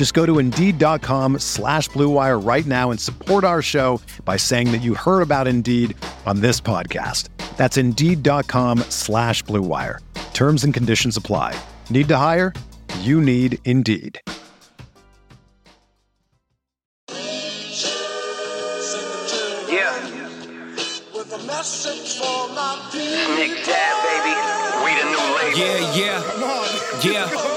Just go to Indeed.com slash BlueWire right now and support our show by saying that you heard about Indeed on this podcast. That's Indeed.com slash BlueWire. Terms and conditions apply. Need to hire? You need Indeed. Yeah. Nick Dais, baby. We the new label. Yeah, yeah, yeah.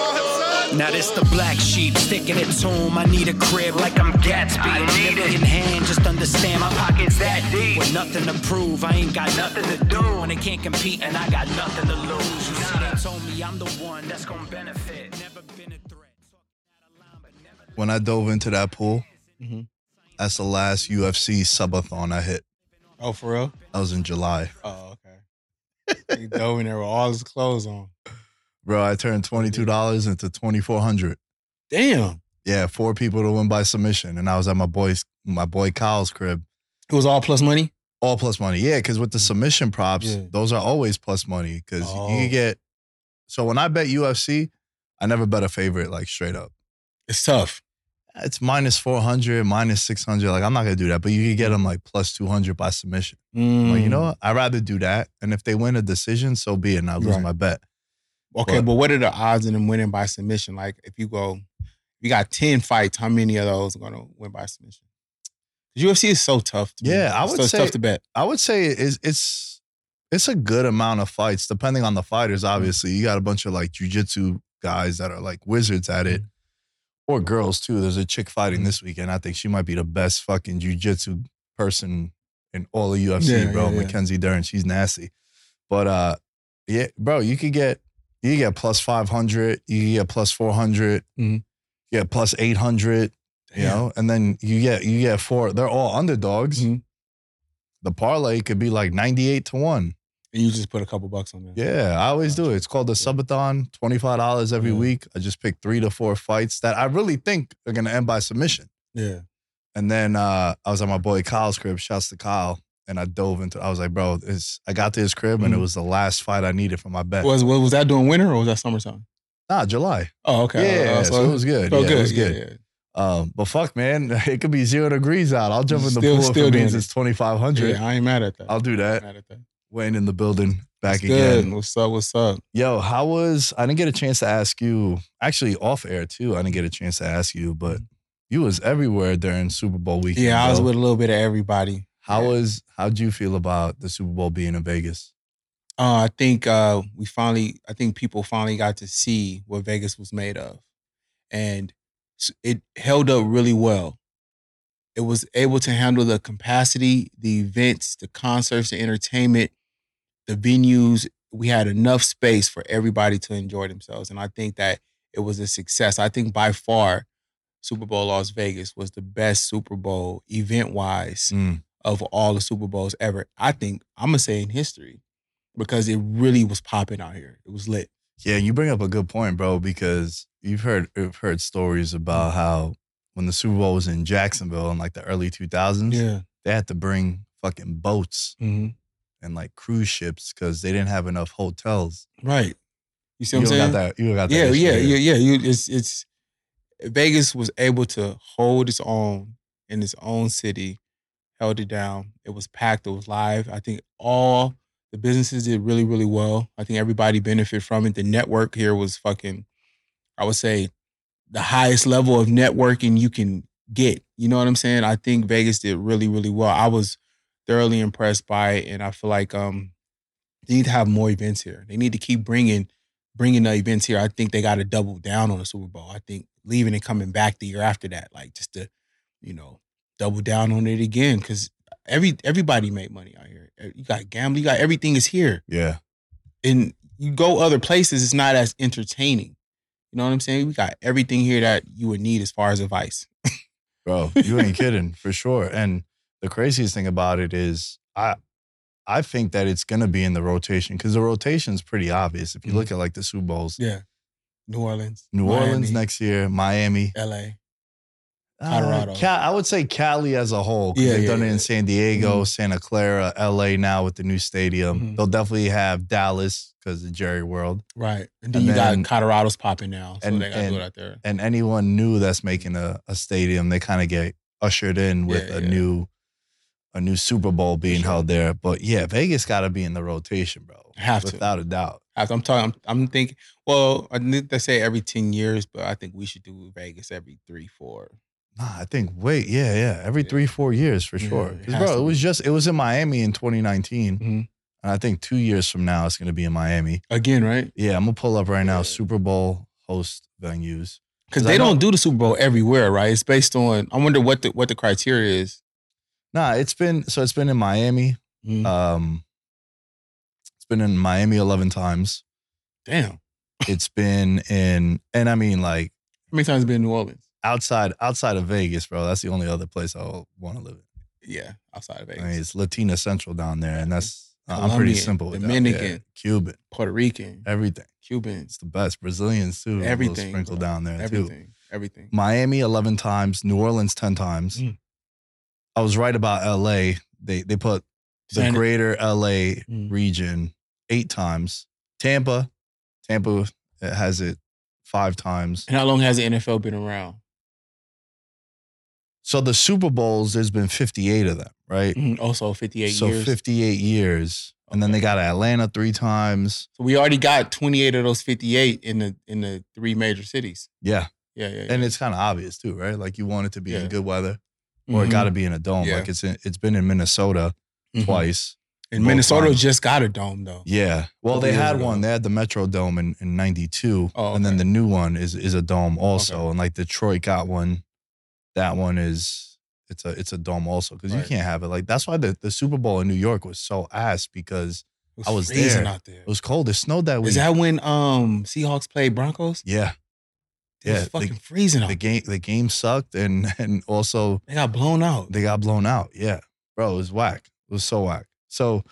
Now this the black sheep sticking it to 'em. I need a crib like I'm Gatsby. I need Nigga it. in hand, just understand my Pockets that deep. With nothing to prove, I ain't got nothing to do. When they can't compete and I got nothing to lose. You see, they told me I'm the one that's gonna benefit. Never been a threat. when I dove into that pool, Mm-hmm. that's the last UFC subathon I hit. Oh, for real? That was in July. Oh, okay. he dove in there with all his clothes on. Bro, I turned $22 into 2400 Damn. Yeah, four people to win by submission. And I was at my boy's my boy Kyle's crib. It was all plus money? All plus money. Yeah, because with the submission props, Yeah. those are always plus money. Because you Oh. can get so when I bet UFC, I never bet a favorite like straight up. It's tough. It's minus 400, minus 600. Like, I'm not going to do that. But you can get them like plus 200 by submission. I'm Like, you know Mm. what? I'd rather do that. And if they win a decision, so be it. And I lose Right. my bet. Okay, But- but what are the odds in them winning by submission? Like if you go, you got 10 fights, how many of those are gonna win by submission? 'Cause UFC is so tough to Yeah, I would so say- tough to bet. I would say it's it's it's a good amount of fights, depending on the fighters. Mm-hmm. Obviously, you got a bunch of like jujitsu guys that are like wizards at it, mm-hmm. or girls too. There's a chick fighting mm-hmm. this weekend. I think she might be the best fucking jujitsu person in all of UFC, Yeah, bro. yeah, yeah. Mackenzie Dern, she's nasty. But uh, yeah, bro, you could get you get plus five hundred, you get plus four hundred, Mhm. you get plus eight hundred. You know, and then you get you get four. They're all underdogs Mhm. the parlay could be like 98 to 1. And you just put a couple bucks on there. Yeah, I always do it. It's called the subathon, $25 every Yeah. week. I just pick three to four fights that I really think are going to end by submission. Yeah. And then uh, I was at my boy Kyle's crib. Shouts to Kyle. And I dove into I was like, bro, it's, I got to his crib and it Mhm. was the last fight I needed for my bet. Was, was that during winter or was that summertime? nah, July. Oh, okay. Yeah, Uh, so, it was good. so yeah, good. It was good. yeah. Um, but fuck, man, it could be zero degrees out. I'll jump in the Still- pool still if it means it's 2500 Yeah, I ain't mad at that. I'll do that. mad at that. Wayne in the building, back It's good. again. What's up? What's up? Yo, how was I didn't get a chance to ask you actually off air too. I didn't get a chance to ask you, but you was everywhere during Super Bowl weekend. Yeah, I was bro. with a little bit of everybody. How was how'd you feel about the Super Bowl being in Vegas? Uh, I think uh, we finally, I think people finally got to see what Vegas was made of, and it held up really well. It was able to handle the capacity, the events, the concerts, the entertainment, the venues. We had enough space for everybody to enjoy themselves, and I think that it was a success. I think by far, Super Bowl Las Vegas was the best Super Bowl event wise Mm. Of all the Super Bowls ever. I think I'm gonna say in history because it really was popping out here. It was lit. Yeah, you bring up a good point, bro, because you've heard you've heard stories about how when the Super Bowl was in Jacksonville in like the early 2000s, Yeah. they had to bring fucking boats hmm and like cruise ships because they didn't have enough hotels. Right. You see You what don't I'm got that. You got that. Yeah, yeah, here. yeah, yeah. You, it's it's Vegas was able to hold its own in its own city, held it down. It was packed. It was live. I think all the businesses did really, really well. I think everybody benefited from it. The network here was fucking. I would say the highest level of networking you can get. You know what I'm saying? I think Vegas did really, really well. I was thoroughly impressed by it, and I feel like um They need to have more events here. They need to keep bringing bringing the events here. I think they got to double down on the Super Bowl. I think leaving and coming back the year after that, like just to, you know, double down on it again because every everybody make money out here. You got gambling, you got everything is here, Yeah. and you go other places, it's not as entertaining. You know what I'm saying? We got everything here that you would need as far as advice. Bro, you ain't kidding for sure. And the craziest thing about it is I I think that it's gonna be in the rotation because the rotation's pretty obvious. If you Mhm. look at like the Super Bowls, Yeah, New Orleans, New Orleans next year, Miami, L.A. Uh, Colorado. Ca- I would say Cali as a whole. Yeah, they've yeah, done it in San Diego, Mhm. Santa Clara, LA now with the new stadium. Mhm. They'll definitely have Dallas because of Jerry World. Right, and then And you then- got Colorado's popping now, so and- they got to it out there. And anyone new that's making a, a stadium, they kind of get ushered in with Yeah, a yeah. new a new Super Bowl being sure. held there. But yeah, Vegas got to be in the rotation, bro. Have to. without a doubt. I'm talking, I'm, I'm thinking. Well, I need to say every ten years, but I think we should do Vegas every three, four. Nah, I think wait, yeah, yeah, every Yeah. three, four years for sure. it 'Cause, has bro, it was just it was in Miami in 2019, Mhm. and I think two years from now it's gonna be in Miami. Again, right? Yeah, I'm gonna pull up right now. Yeah. Super Bowl host venues. because they don't do the Super Bowl everywhere, right? It's based on. I wonder what the what the criteria is. Nah, it's been so it's been in Miami. Mhm. Um, it's been in Miami 11 times. Damn, It's been in, and I mean like how many times been in New Orleans? Outside outside of Vegas, bro. That's the only other place I want to live. in. Yeah, outside of Vegas, I mean, it's Latina Central down there, and that's I'm pretty simple with that. Dominican. Yeah, Cuban, Puerto Rican, everything. Cuban, It's the best. Brazilians too. everything. sprinkled bro. down there too. everything, everything. Miami 11 times, New Orleans 10 times. Mm. I was right about LA. They they put the San- greater LA Mm. region eight times. Tampa, Tampa has it five times. And how long has the NFL been around? So the Super Bowls, there's been 58 of them, right? Mhm. Also, fifty-eight so years. 58 years. And then they got Atlanta three times. So we already got 28 of those 58 in the in the three major cities. Yeah. Yeah, yeah. And it's kind of obvious too, right? Like you want it to be Yeah. in good weather or it Mhm. got to be in a dome. Yeah. Like it's in, it's been in Minnesota Mhm. twice. And Minnesota times. just got a dome though. Yeah. Well, they had ago. one. They had the Metro Dome in, in 92. Oh, And then the new one is is a dome also. Okay. And like Detroit got one. That one is it's a it's a dome also because you Right. can't have it. Like that's why the, the Super Bowl in New York was so ass because It I was freezing there. out there. it was cold. It snowed that week. Is that when um Seahawks played Broncos? yeah. It was yeah, the- fucking freezing out. The game the game sucked and and also they got blown out. they got blown out. Yeah. Bro, it was whack. It was so whack. So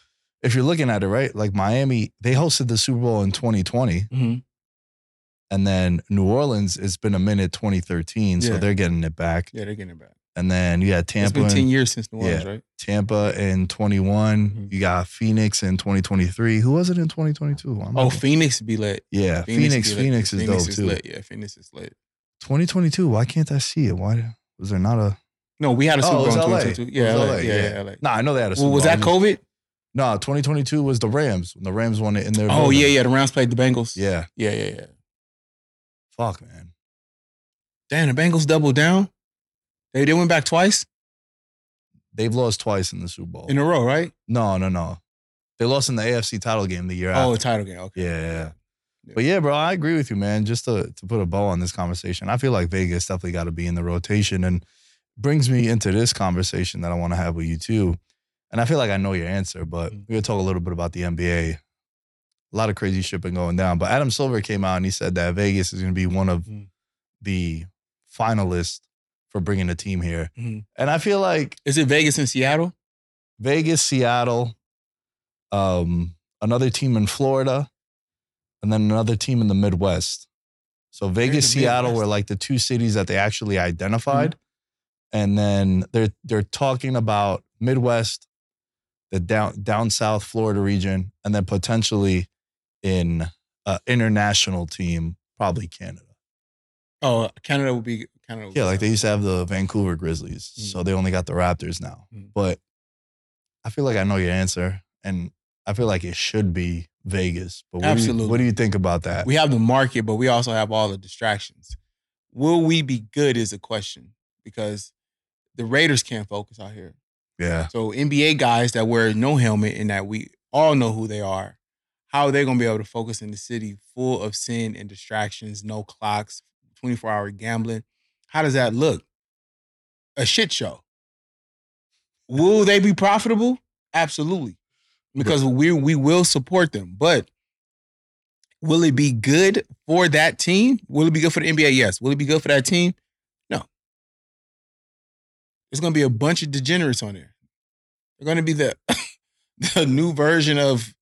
if you're looking at it, right, like Miami, they hosted the Super Bowl in 2020. Mhm. And then New Orleans, it's been a minute 2013, so Yeah. they're getting it back. Yeah, they're getting it back. And then you got It's been 10 years since New Orleans, right? Tampa in 21. Mhm. You got Phoenix in 2023. Who was it in 2022? I'm Oh, not- Phoenix be lit. yeah, Phoenix, Phoenix. be lit. Phoenix, is Phoenix dope is too. lit. Yeah, Phoenix is lit. 2022. Why can't I see it? Why was there not a? No, we had a Oh, Super it Bowl was in LA. 2022. It Yeah, was LA. LA, yeah, yeah. yeah, LA. Nah, I know they had a. Super Well, was Bowl. that COVID? No, 2022 was the Rams. When the Rams won it in their. Oh building. yeah, yeah. The Rams played the Bengals. Yeah. yeah, yeah, yeah. Fuck, man. Damn, the Bengals doubled down. They they went back twice They've lost twice in the Super Bowl. in a row, right? no, no, no. They lost in the AFC title game the year Oh, after. a title game. Okay. Yeah, yeah, yeah. Yeah. But yeah, bro, I agree with you, man. Just to to put a bow on this conversation, I feel like Vegas definitely got to be in the rotation, and brings me into this conversation that I want to have with you too. And I feel like I know your answer, but Mm. we're gonna talk a little bit about the NBA. A lot of crazy shit been going down, but Adam Silver came out and he said that Vegas is gonna be one of Mm. the finalists for bringing a team here, Mhm. and I feel like Is it Vegas and Seattle? Vegas, Seattle, um, another team in Florida, and then another team in the Midwest. So Vegas, the Seattle Midwest? were like the two cities that they actually identified. And then they're they're talking about Midwest, the down down south Florida region, and then potentially in an international team, probably Canada. Oh, Canada would be Canada. Would Yeah, be like they used to have the Vancouver Grizzlies, Mm. so they only got the Raptors now. Mm. But I feel like I know your answer, and I feel like it should be Vegas. But what Do you, Absolutely. what do you think about that? We have the market, but we also have all the distractions. Will we be good is a question because the Raiders can't focus out here. yeah, So NBA guys that wear no helmet and that we all know who they are, how are they gonna be able to focus in the city full of sin and distractions, no clocks, 24 hour gambling? How does that look? A shit show. Will they be profitable? Absolutely. Because we we will support them. But will it be good for that team? Will it be good for the NBA? Yes. Will it be good for that team? No. There's gonna be a bunch of degenerates on there. They're gonna be the the new version of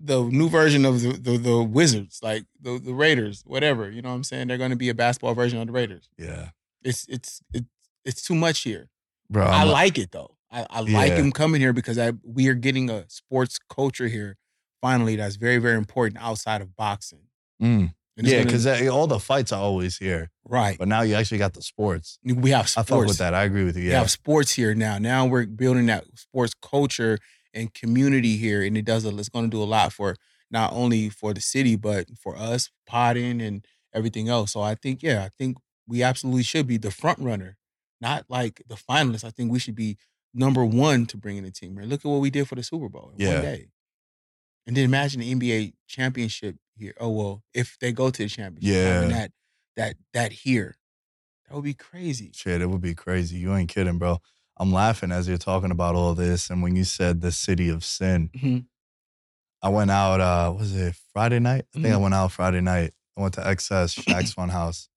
the new version of the, the the Wizards, like the the Raiders, whatever. You know what I'm saying? They're gonna be a basketball version of the Raiders. Yeah, It's it's it's it's too much here. bro. I I'm like it though. I, I like him coming here because I we are getting a sports culture here finally that's very very important outside of boxing. Mm. Yeah, because all the fights are always here, right, but now you actually got the sports. we have sports. I fuck with that. I agree with you. We have sports here now. Now we're building that sports culture and community here, and it does. A, it's going to do a lot for not only for the city but for us, potting and everything else. So I think, yeah, I think we absolutely should be the front runner, not like the finalists. I think we should be number one to bring in the team here. Look at what we did for the Super Bowl in Yeah. one day, and then imagine the NBA championship here. Oh well, if they go to the championship, Yeah. that that that here, that would be crazy. shit, it would be crazy. You ain't kidding, bro. I'm laughing as you're talking about all this, and when you said the city of sin, Mhm. I went out. uh Was it Friday night? I think I Mhm. went out Friday night. I went to XS Shaq's Fun House,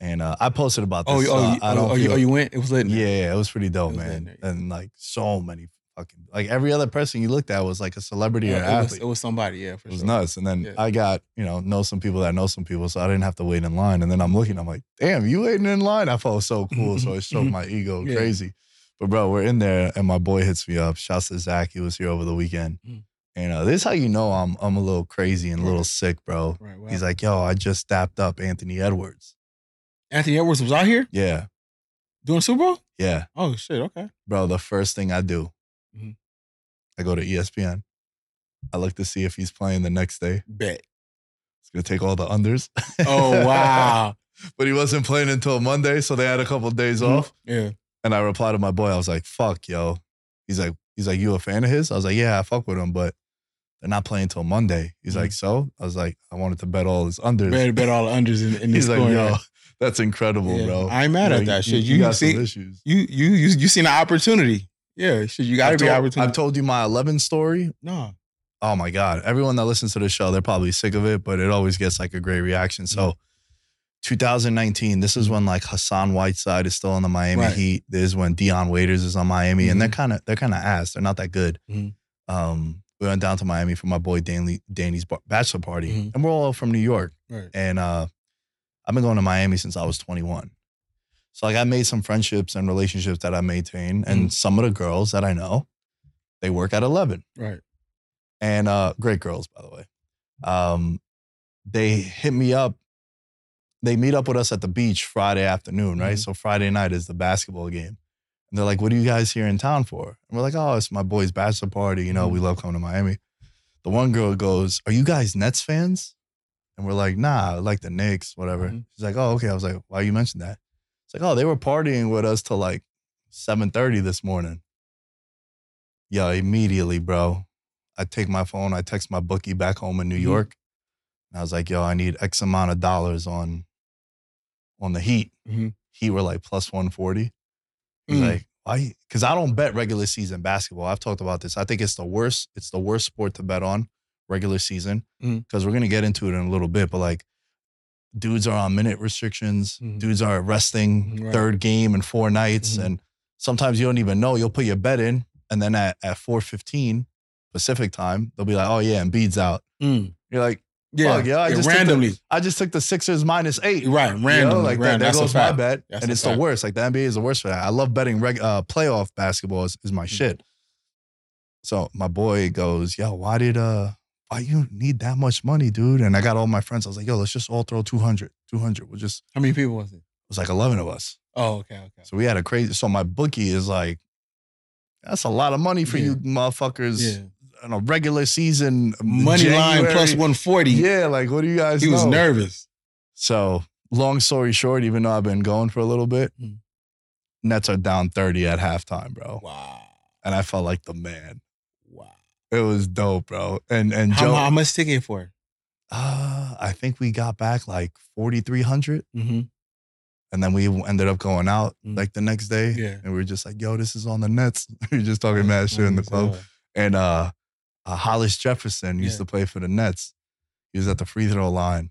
and uh I posted about this. Oh, you- oh, I oh, oh, you, feel- oh, you went? It was lit. Yeah, yeah, it was pretty dope, was man. And like so many fucking like every other person you looked at was like a celebrity or Yeah, it, was, athlete. it was somebody. Yeah, for It was sure. nuts. And then. I got, you know, know some people that know some people, so I didn't have to wait in line. And then I'm looking, I'm like, damn, you waiting in line? I felt so cool. so it stroked my ego crazy. But bro, we're in there and my boy hits me up. Shouts to Zach. He was here over the weekend. Mhm. And uh, this is how you know I'm I'm a little crazy and a little sick, bro. Right. Wow. He's like, yo, I just dapped up Anthony Edwards. Anthony Edwards was out here Yeah, doing Super Bowl. yeah. Oh shit. Okay. Bro, the first thing I do, Mhm. I go to ESPN. I look to see if he's playing the next day. Bet. It's gonna take all the unders. Oh wow. but he wasn't playing until Monday, so they had a couple days Mhm. off. yeah. And I replied to my boy, I was like, "Fuck, yo." He's like, "He's like, you a fan of his?" I was like, "Yeah, I fuck with him, but they're not playing until Monday." He's Mhm. like, "So?" I was like, "I wanted to bet all his unders." Bet, bet all the unders in, in this He's like, scoring. "Yo, that's incredible, Yeah. bro." I ain't mad You at that shit. You, You, got see, some issues. you you you you seen an opportunity. Yeah. Shit. You got to I've be told, opportunity. I've told you my 11 story. no. Oh my god! Everyone that listens to the show, they're probably sick of it, but it always gets like a great reaction. So, 2019, this is when like Hassan Whiteside is still on the Miami Right. Heat. This is when Dion Waiters is on Miami, and they're Mhm. kind of they're kind of ass. They're not that good. Mhm. Um, we went down to Miami for my boy Danny, Danny's bachelor party, Mhm. and we're all from New York. Right. And uh, I've been going to Miami since I was 21. So like I made some friendships and relationships that I maintain, Mm-hmm. and some of the girls that I know, they work at 11 Right. and uh great girls by the way um they hit me up they meet up with us at the beach friday afternoon right Mhm. so friday night is the basketball game and they're like what are you guys here in town for and we're like oh it's my boy's bachelor party you know we love coming to miami the one girl goes are you guys nets fans and we're like nah I like the Knicks, whatever Mhm. she's like oh okay i was like why you mentioned that it's like oh they were partying with us till like 7.30 this morning Yo, immediately, bro. I take my phone, I text my bookie back home in New Mhm. York. I was like, yo, I need X amount of dollars on on the Heat. Mhm. Heat were like plus 140. He's Mm. like, why? Because I don't bet regular season basketball. I've talked about this. I think it's the worst, it's the worst sport to bet on regular season. Because we're gonna get into it in a little bit, but like dudes are on minute restrictions, Mhm. dudes are resting Mhm, right. third game in four nights. Mhm. And sometimes you don't even know. You'll put your bet in, and then at, at 415 Pacific time, they'll be like, oh yeah, Embiid's out. Mm. You're like, Yeah. Fuck, yeah, I just took the- randomly. I just took the Sixers minus eight. right. Know, like that, random. That's goes my bet, That's and it's the worst. Like the NBA is the worst for that. I love betting reg- uh, playoff basketball is, is my Mm. shit. So my boy goes, "Yo, why did uh, why you need that much money, dude?" And I got all my friends. I was like, "Yo, let's just all throw 200. 200. We'll just." How many people was it? It was like eleven of us. Oh, okay. Okay. So we had a crazy. So my bookie is like, that's a lot of money for Yeah. you motherfuckers Yeah. In a regular season. Money line plus 140. Yeah, like what do you guys? He was nervous. So long story short, even though I've been going for a little bit, Mm. Nets are down thirty at halftime, bro, Wow. and I felt like the man. Wow. It was dope, bro. And and How, Joe, how much ticket for? uh, I think we got back like forty three hundred, Mm-hmm. and then we ended up going out Mm. like the next day. Yeah. and we were just like, "Yo, this is on the Nets." we were just talking mad shit in the club. And uh, uh Hollis Jefferson used Yeah. to play for the Nets. He was at the free throw line.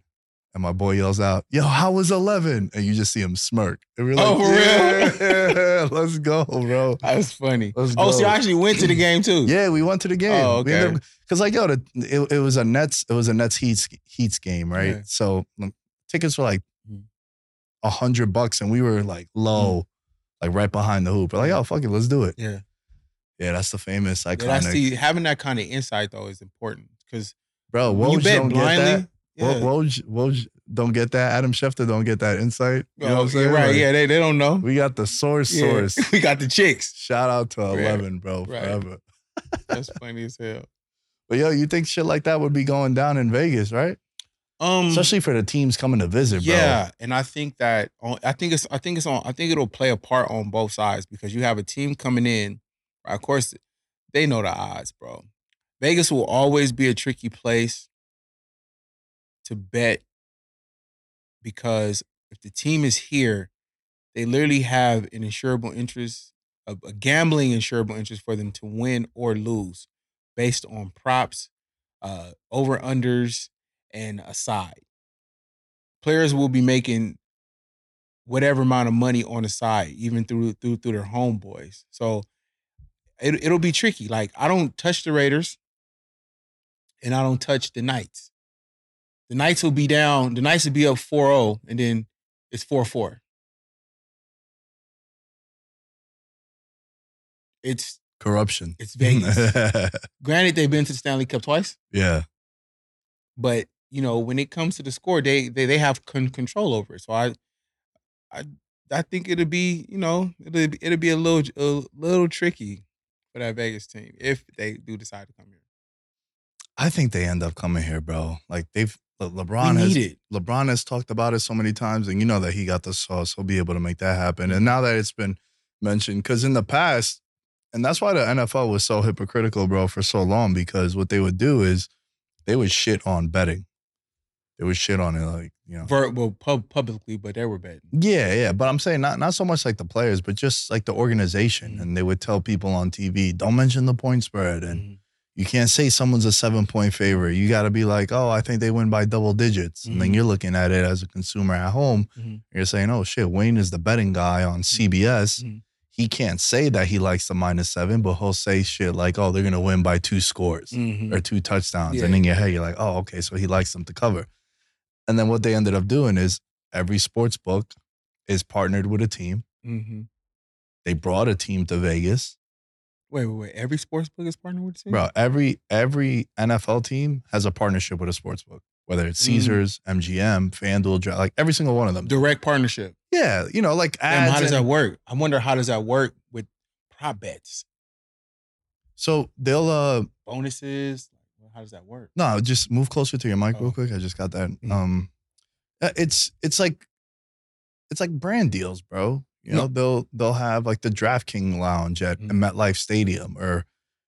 And my boy yells out, Yo, how was 11? And you just see him smirk. And we're like, Oh, for real? let's go, bro. That's funny. Let's Oh, so you actually went to the game too? Yeah, we went to the game. Oh, okay. Because like, yo, the, it, it was a Nets, it was a Nets Heats Heats game, right? Yeah. So um, tickets were like Mm. a hundred bucks, and we were like low, like right behind the hoop. We're like, yo, fuck it, let's do it. Yeah. Yeah, that's the famous Yeah, iconic. that's the having that kind of insight though is important because Bro, when you Woj bet don't blindly. get that. Yeah. Woj, Woj, Woj don't get that. Adam Schefter don't get that insight. You know Oh, what I'm saying? yeah, right. Like, yeah, they, they don't know. We got the source Yeah. source. we got the chicks. Shout out to. 11, bro, Right. forever. That's funny as hell. But yo, you think shit like that would be going down in Vegas, right? Um, Especially for the teams coming to visit, bro. yeah, and I think that on, I think it's I think it's on I think it'll play a part on both sides because you have a team coming in. Of course, they know the odds, bro. Vegas will always be a tricky place to bet because if the team is here, they literally have an insurable interest, a, a gambling insurable interest for them to win or lose based on props, uh, over unders, and a side. Players will be making whatever amount of money on the side, even through through through their homeboys. So it, it'll be tricky. Like I don't touch the Raiders, and I don't touch the Knights. The Knights will be down. The Knights will be up 4-0, and then it's 4-4. It's Corruption. it's Vegas. Granted, they've been to the Stanley Cup twice, yeah. but you know when it comes to the score, they they, they have con- control over it. So I, I I think it'll be you know it'll be, it'll be a little a little tricky for that Vegas team if they do decide to come here. I think they end up coming here, bro. Like they've Le- LeBron has it. LeBron has talked about it so many times, and you know that he got the sauce. He'll be able to make that happen. And now that it's been mentioned, because in the past, and that's why the NFL was so hypocritical, bro, for so long, because what they would do is they would shit on betting. They would shit on it, like, you know. Ver, well, pub, publicly, but they were betting. Yeah, yeah. But I'm saying not not so much like the players, but just like the organization. Mhm. And they would tell people on TV, don't mention the point spread. And Mhm. you can't say someone's a seven point favorite. You got to be like, oh, I think they win by double digits. And then Mhm. you're looking at it as a consumer at home. Mhm. You're saying, oh, shit, Wayne is the betting guy on CBS. Mhm. He can't say that he likes the minus seven, but he'll say shit like, oh, they're going to win by two scores or two touchdowns. Yeah. And in your head, you're like, oh, okay, so he likes them to cover. And then what they ended up doing is every sports book is partnered with a team. Mhm. They brought a team to Vegas. Wait, wait, wait. Every sports book is partnered with the team? Bro, every every NFL team has a partnership with a sports book, whether it's Mm. Caesars, MGM, FanDuel, like every single one of them. Direct partnership. Yeah, you know, like Damn, how does and- that work? I wonder how does that work with prop bets, So they'll uh bonuses. How does that work? no, just move closer to your mic Oh. real quick. I just got that. Mhm. Um, uh, it's it's like it's like brand deals, bro. You No. know, they'll they'll have like the DraftKings lounge at Mhm. MetLife Stadium, or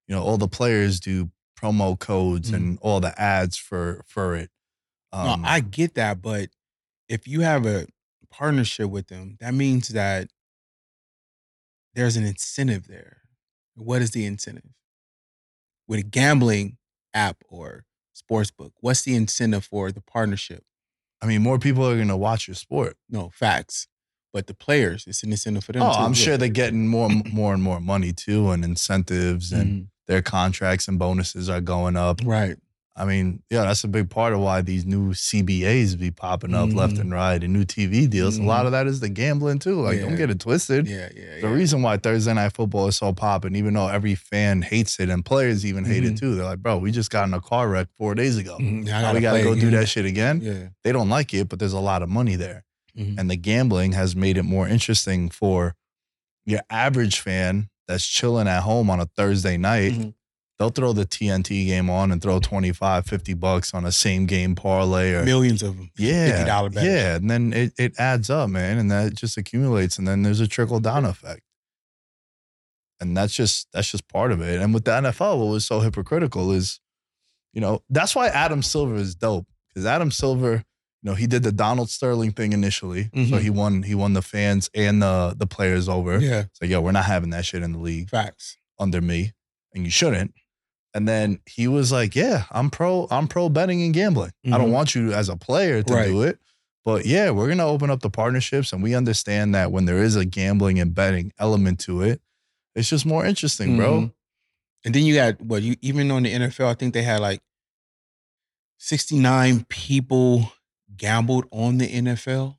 you know, all the players do promo codes Mhm. and all the ads for for it. Um, no, I get that, but if you have a partnership with them, that means that there's an incentive there. What is the incentive? With gambling app or sports book, what's the incentive for the partnership? I mean, more people are gonna watch your sport. No facts, but the players, it's an incentive for them. Oh, too. I'm Yeah. sure they're getting more, more and more money too, and incentives, and Mhm. their contracts and bonuses are going up. right. I mean, yeah, that's a big part of why these new CBAs be popping up left Mhm. and right, and new TV deals. A lot Mhm. of that is the gambling too. Like, don't get it twisted. Yeah, yeah. The yeah. reason why Thursday night football is so popping, even though every fan hates it and players even hate it Mhm. too, they're like, "Bro, we just got in a car wreck four days ago. Mhm. Now gotta we got to play go do that shit again." Yeah. They don't like it, but there's a lot of money there Mhm. and the gambling has made it more interesting for your average fan that's chilling at home on a Thursday night. They'll throw the TNT game on and throw 25, 50 bucks on a same game parlay or Millions of them. yeah, $50 bets. yeah, and then it, it adds up, man, and that just accumulates, and then there's a trickle down effect. and that's just that's just part of it. And with the NFL, what was so hypocritical is, you know, that's why Adam Silver is dope because Adam Silver, you know, he did the Donald Sterling thing initially, so Mhm. he won he won the fans and the the players over. Yeah, So yo, we're not having that shit in the league facts. under me, and you shouldn't. And then he was like, "Yeah, I'm pro. I'm pro betting and gambling. I don't Mhm. want you as a player to Right. do it, but yeah, we're gonna open up the partnerships, and we understand that when there is a gambling and betting element to it, it's just more interesting, bro. Mhm. And then you got what you even on the NFL, I think they had like 69 people gambled on the NFL.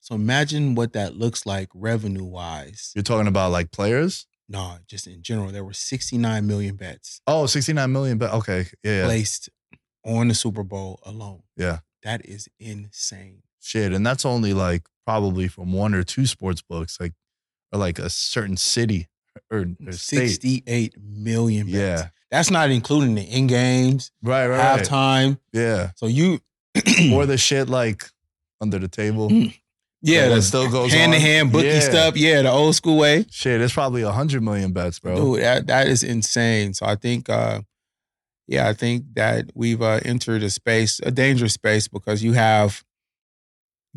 So imagine what that looks like revenue wise. You're talking about like players. No, just in general, there were 69 million bets Oh, 69 million, but okay, yeah, yeah. placed on the Super Bowl alone. Yeah. That is insane. shit, and that's only like probably from one or two sports books, like or like a certain city or, or state. 68 million bets. Yeah, That's not including the in games, right, right, right. halftime. Yeah, So you or the shit like under the table. Mm, yeah, that still goes hand to hand bookie Yeah. stuff. Yeah, the old school way. Shit, it's probably a hundred million bets, bro. Dude, that, that is insane. So I think, uh, yeah, I think that we've uh, entered a space, a dangerous space, because you have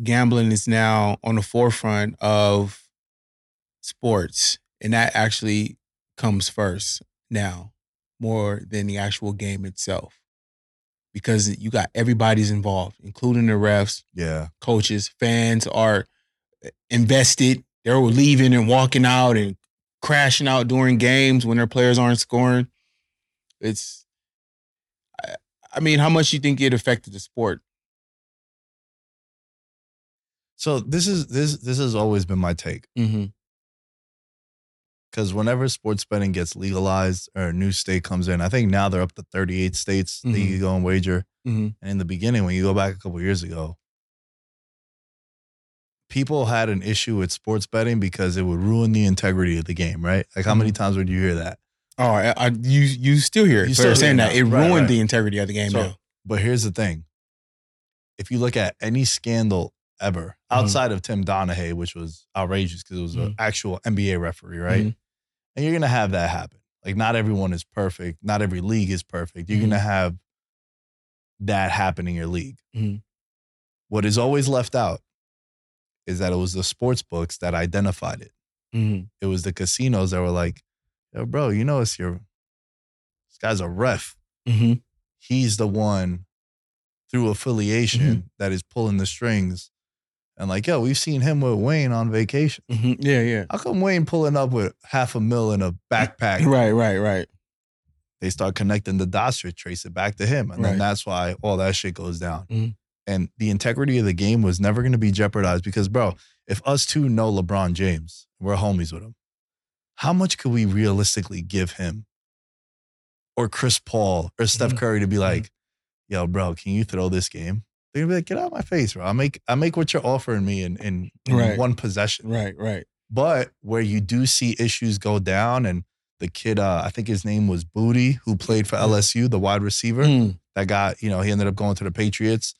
gambling is now on the forefront of sports, and that actually comes first now more than the actual game itself, because you got everybody's involved, including the refs, Yeah, coaches, fans are invested. They're leaving and walking out and crashing out during games when their players aren't scoring. It's, I, I mean, how much you think it affected the sport? so this is this this has always been my take Mm-hmm. Because whenever sports betting gets legalized or a new state comes in, I think now they're up to thirty eight states that you Mhm. can go and wager. Mhm. And in the beginning, when you go back a couple years ago, people had an issue with sports betting because it would ruin the integrity of the game, right? Like, how many times would you hear that? Oh, I, I, you you still hear it. You still saying it that it. Right, ruined right. the integrity of the game So-. But here's the thing if you look at any scandal ever Mhm. outside of Tim Donaghy, which was outrageous because it was an Mhm. actual NBA referee, right? And you're going to have that happen. Like, not everyone is perfect. Not every league is perfect. You're Mhm. going to have that happen in your league. Mhm. What is always left out is that it was the sports books that identified it. Mhm. It was the casinos that were like, yo, bro, you know, it's your, this guy's a ref. Mhm. He's the one through affiliation Mm-hmm. that is pulling the strings. And like, yo, we've seen him with Wayne on vacation. Mhm. Yeah, yeah. How come Wayne pulling up with half a mil in a backpack? Right, right, right. They start connecting the dots to trace it back to him. And then that's why all that shit goes down. Mhm. And the integrity of the game was never going to be jeopardized because, bro, if us two know LeBron James, we're homies with him, how much could we realistically give him or Chris Paul or Steph Mhm. Curry to be like, yo, bro, can you throw this game? They're gonna be like, get out of my face, bro. I make I make what you're offering me in in, in Right. one possession. Right, right. But where you do see issues go down, and the kid, uh, I think his name was Booty, who played for LSU, the wide receiver Mm. that got, you know, he ended up going to the Patriots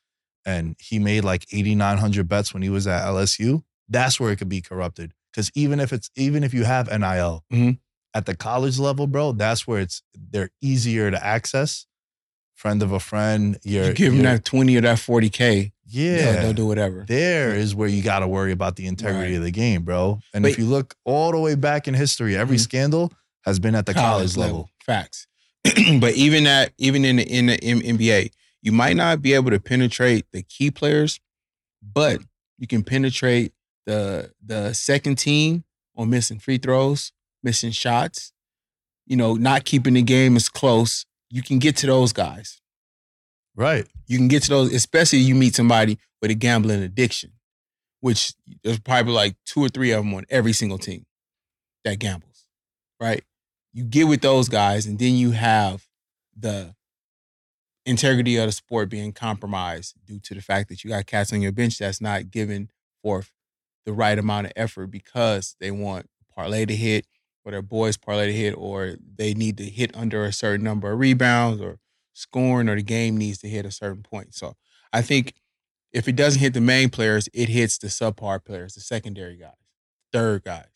and he made like 8,900 bets when he was at LSU. That's where it could be corrupted. Cause even if it's, even if you have NIL Mhm. at the college level, bro, that's where it's, they're easier to access. Friend of a friend, you're, You give them that 20 or that 40K. yeah. Yeah. They'll do whatever. There is where you got to worry about the integrity Right. of the game, bro. And if you look all the way back in history, every Mhm. scandal has been at the college, level. Facts. but even that, even in the in the NBA, you might not be able to penetrate the key players, but you can penetrate the the second team on missing free throws, missing shots. You know, not keeping the game as close. You can get to those guys. Right. You can get to those, especially you meet somebody with a gambling addiction, which there's probably like two or three of them on every single team that gambles, right? You get with those guys, and then you have the integrity of the sport being compromised due to the fact that you got cats on your bench that's not giving forth the right amount of effort because they want parlay to hit or their boys parlay to hit or they need to hit under a certain number of rebounds or scoring or the game needs to hit a certain point. So I think if it doesn't hit the main players, it hits the subpar players, the secondary guys, third guys.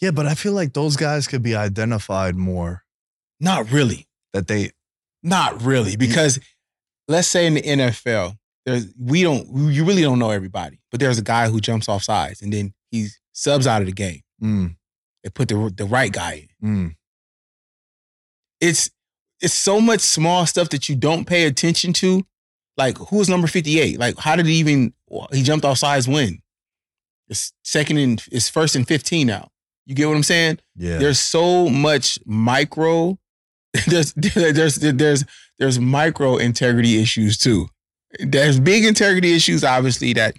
Yeah, but I feel like those guys could be identified more. Not really. That they Not really. Because let's say in the NFL, there's we don't you really don't know everybody, but there's a guy who jumps off sides and then he subs out of the game. Mm, They put the the right guy in. mm, It's it's so much small stuff that you don't pay attention to. Like who's number 58? Like how did he even he jumped off sides when? It's second and it's first and 15 now. You get what I'm saying? yeah. there's so much micro there's there's there's there's micro integrity issues too there's big integrity issues obviously that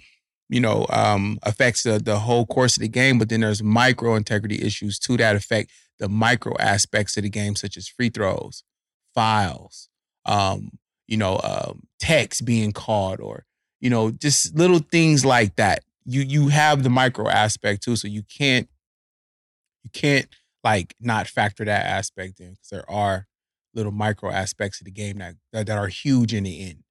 you know um affects the, the whole course of the game but then there's micro integrity issues too that affect the micro aspects of the game such as free throws files um you know um text being called or you know just little things like that you you have the micro aspect too so you can't you can't like not factor that aspect in because there are little micro aspects of the game that, that that are huge in the end.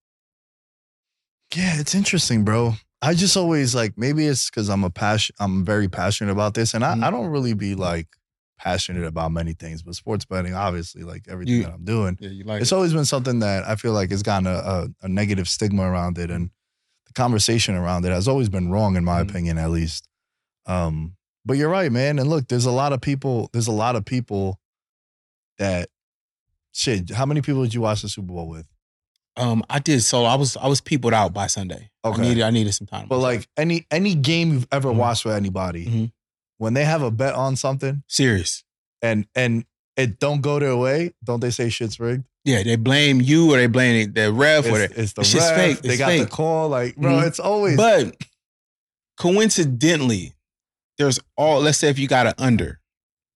Yeah, it's interesting, bro. I just always like maybe it's because I'm a passion. I'm very passionate about this, and I, Mhm. I don't really be like passionate about many things, but sports betting, obviously, like everything You- that I'm doing, Yeah, you like it's always been something that I feel like has gotten a, a, a negative stigma around it, and the conversation around it has always been wrong, in my Mhm. opinion, at least. Um, but you're right, man. And look, there's a lot of people. There's a lot of people that shit. How many people did you watch the Super Bowl with? Um I did so I was I was peopled out by Sunday. Okay. I needed I needed some time. But like any any game you've ever Mhm. watched with anybody, Mhm. when they have a bet on something serious. and and it don't go their way, don't they say shit's rigged? Yeah, they blame you or they blame the ref or It's, the, it's the it's ref. fake. They got the call. Like, bro, Mhm. it's always But coincidentally, there's all let's say if you got an under,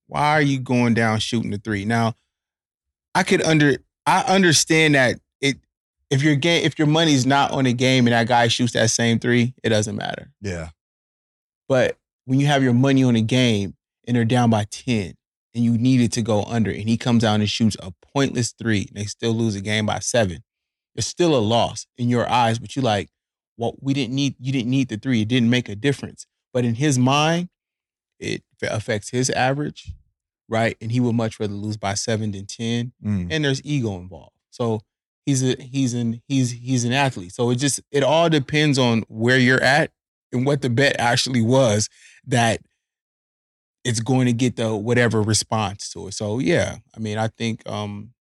why are you going down shooting the three? Now, I could under I understand that it if your game if your money's not on the game and that guy shoots that same three, it doesn't matter. yeah. But when you have your money on the game and they're down by 10 and you needed to go under and he comes out and shoots a pointless three and they still lose a game by seven, it's still a loss in your eyes. But you like, well, we didn't need you didn't need the three. It didn't make a difference. But in his mind, it affects his average, right? And he would much rather lose by seven than 10 Mm. and there's ego involved. So he's a he's an he's he's an athlete. So it just it all depends on where you're at and what the bet actually was that it's going to get the whatever response to it. So yeah, I mean, I think um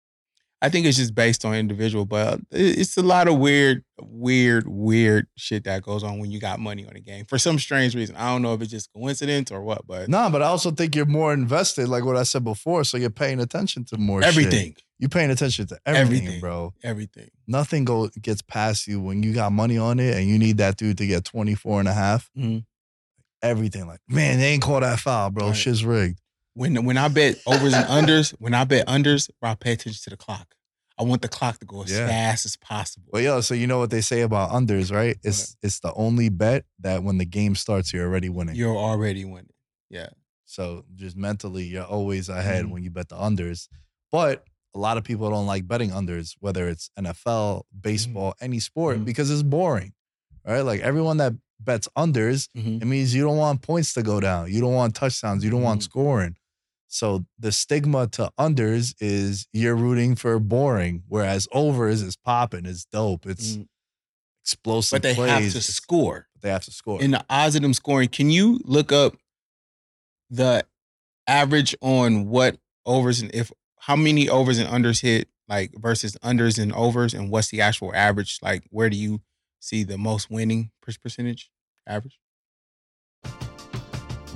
I think it's just based on individual, but it's a lot of weird, weird, weird shit that goes on when you got money on a game for some strange reason. I don't know if it's just coincidence or what, but No, but I also think you're more invested, like what I said before. So you're paying attention to more shit. everything, You're paying attention to everything, Everything. bro. everything. Nothing go gets past you when you got money on it and you need that dude to get 24 and a half. Mhm. Everything like, man, they ain't call that foul, bro. Right. Shit's rigged. When when I bet overs and unders, when I bet unders, bro, I pay attention to the clock. I want the clock to go as Yeah. fast as possible. But yo, so you know what they say about unders, right? It's it's the only bet that when the game starts, you're already winning. You're already winning. Yeah. so just mentally, you're always ahead Mhm. when you bet the unders. But a lot of people don't like betting unders, whether it's NFL, baseball, any sport, Mhm. because it's boring. Right? Like everyone that bets unders, Mhm. it means you don't want points to go down. You don't want touchdowns. You don't want Mhm. scoring. So the stigma to unders is you're rooting for boring, whereas overs is popping, it's dope, it's Mhm. explosive. But they plays. have to score. They have to score. In the odds of them scoring, can you look up the average on what overs and if how many overs and unders hit like versus unders and overs and what's the actual average? Like where do you see the most winning percentage average?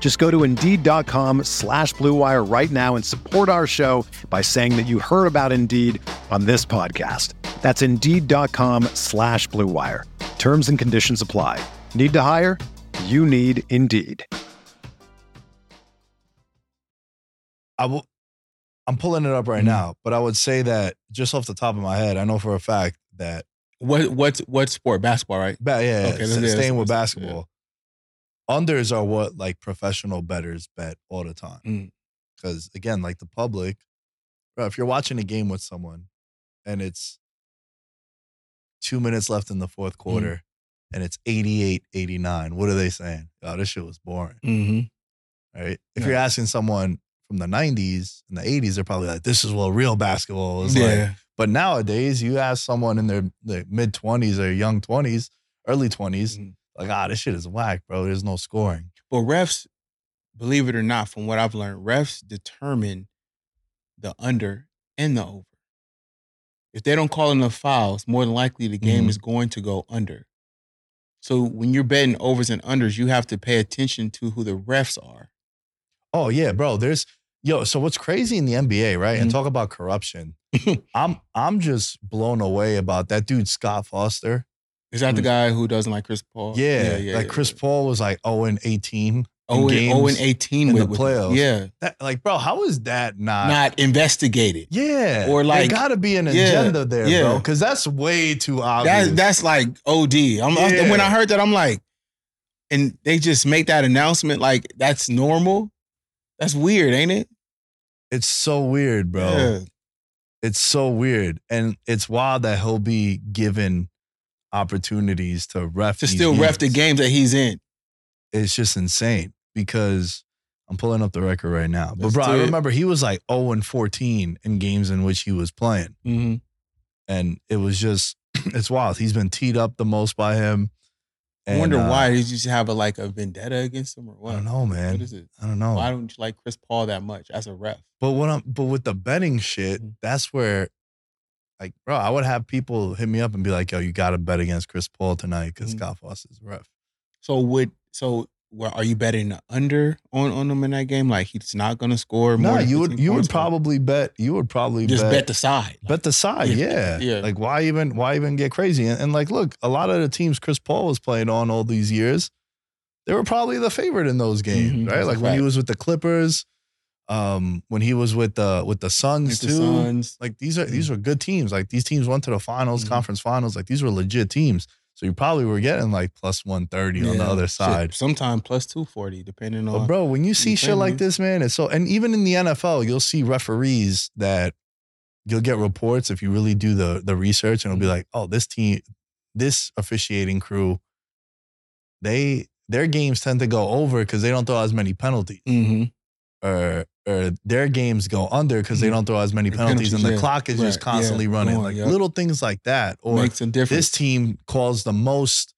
Just go to Indeed.com slash BlueWire right now and support our show by saying that you heard about Indeed on this podcast. That's Indeed.com slash BlueWire. Terms and conditions apply. Need to hire? You need Indeed. I will. I'm pulling it up right Mhm. now, but I would say that just off the top of my head, I know for a fact that What what's what sport? Basketball, right? ba- yeah, Okay, yeah, let's- staying with let's- yeah. basketball, unders are what like professional betters bet all the time. Mm. Because again, like the public, bro, if you're watching a game with someone and it's two minutes left in the fourth Mm. quarter and it's 88 89, what are they saying? Oh, this shit was boring. Mm-hmm. right? If Yeah. you're asking someone from the 90s and the 80s, they're probably like, this is what real basketball is Yeah. like. But nowadays, you ask someone in their, their mid 20s or young 20s, early 20s, Mhm. Like, ah, this shit is whack, bro. There's no scoring. But refs, believe it or not, from what I've learned, refs determine the under and the over. If they don't call enough fouls, more than likely the game Mhm. is going to go under. So when you're betting overs and unders, you have to pay attention to who the refs are. Oh, yeah, bro. There's, yo, so what's crazy in the NBA, right? And Mhm. talk about corruption. I'm I'm just blown away about that dude, Scott Foster. Is that the hmm. guy who doesn't like Chris Paul? Yeah. Yeah. Like Chris Paul was like 0 and 18. Oh, and, games oh, and 18 in oh oh with, the with- playoffs. Yeah. That, like, bro, how is that not? Not investigated. Yeah. Or there like- got to be an yeah, agenda there, yeah. bro. Because that's way too obvious. That, that's like OD. I'm, I'm- when I heard that, I'm like, and they just make that announcement like that's normal. That's weird, ain't it? it's so weird, bro. Yeah. It's so weird. And it's wild that he'll be given opportunities to ref. To still ref the games. games that he's in. It's just insane because I'm pulling up the record right now. But Let's bro, I remember he was like 0 and 14 in games in which he was playing. Mm-hmm. And it was just it's wild. He's been teed up the most by him. I wonder uh, why did you just have a like a vendetta against him or what? I don't know, man. What is it? I don't know. Why don't you like Chris Paul that much as a ref? But what I'm but with the betting shit, Mhm. that's where like bro, I would have people hit me up and be like, yo, you gotta bet against Chris Paul tonight because Mhm. Scott Foster's a ref. So would so well, are you betting the under on on him in that game? Like he's not going to score more. No, you would you would points, or probably bet you would probably just bet, bet the side. bet the side, Yeah, yeah. yeah. Like why even why even get crazy? And, and like look, a lot of the teams Chris Paul was playing on all these years, they were probably the favorite in those games, Mhm, right? Like when he was with the Clippers, um, when he was with the with the Suns the too. Suns. Like these are these were good teams. Like these teams went to the finals, Mhm. conference finals. Like these were legit teams. So you probably were getting like plus one thirty on the other side. Sometimes plus two forty, depending But on. bro, when you see shit like this, man, it's so. And even in the NFL, you'll see referees that you'll get reports if you really do the the research, and it'll be Mm-hmm. like, oh, this team, this officiating crew, they their games tend to go over because they don't throw as many penalties, hmm or or their games go under because they Mhm. don't throw as many The penalties, and the yeah. clock is just Right, yeah, constantly running. going, like yep. little things like that, or makes a difference. this team calls the most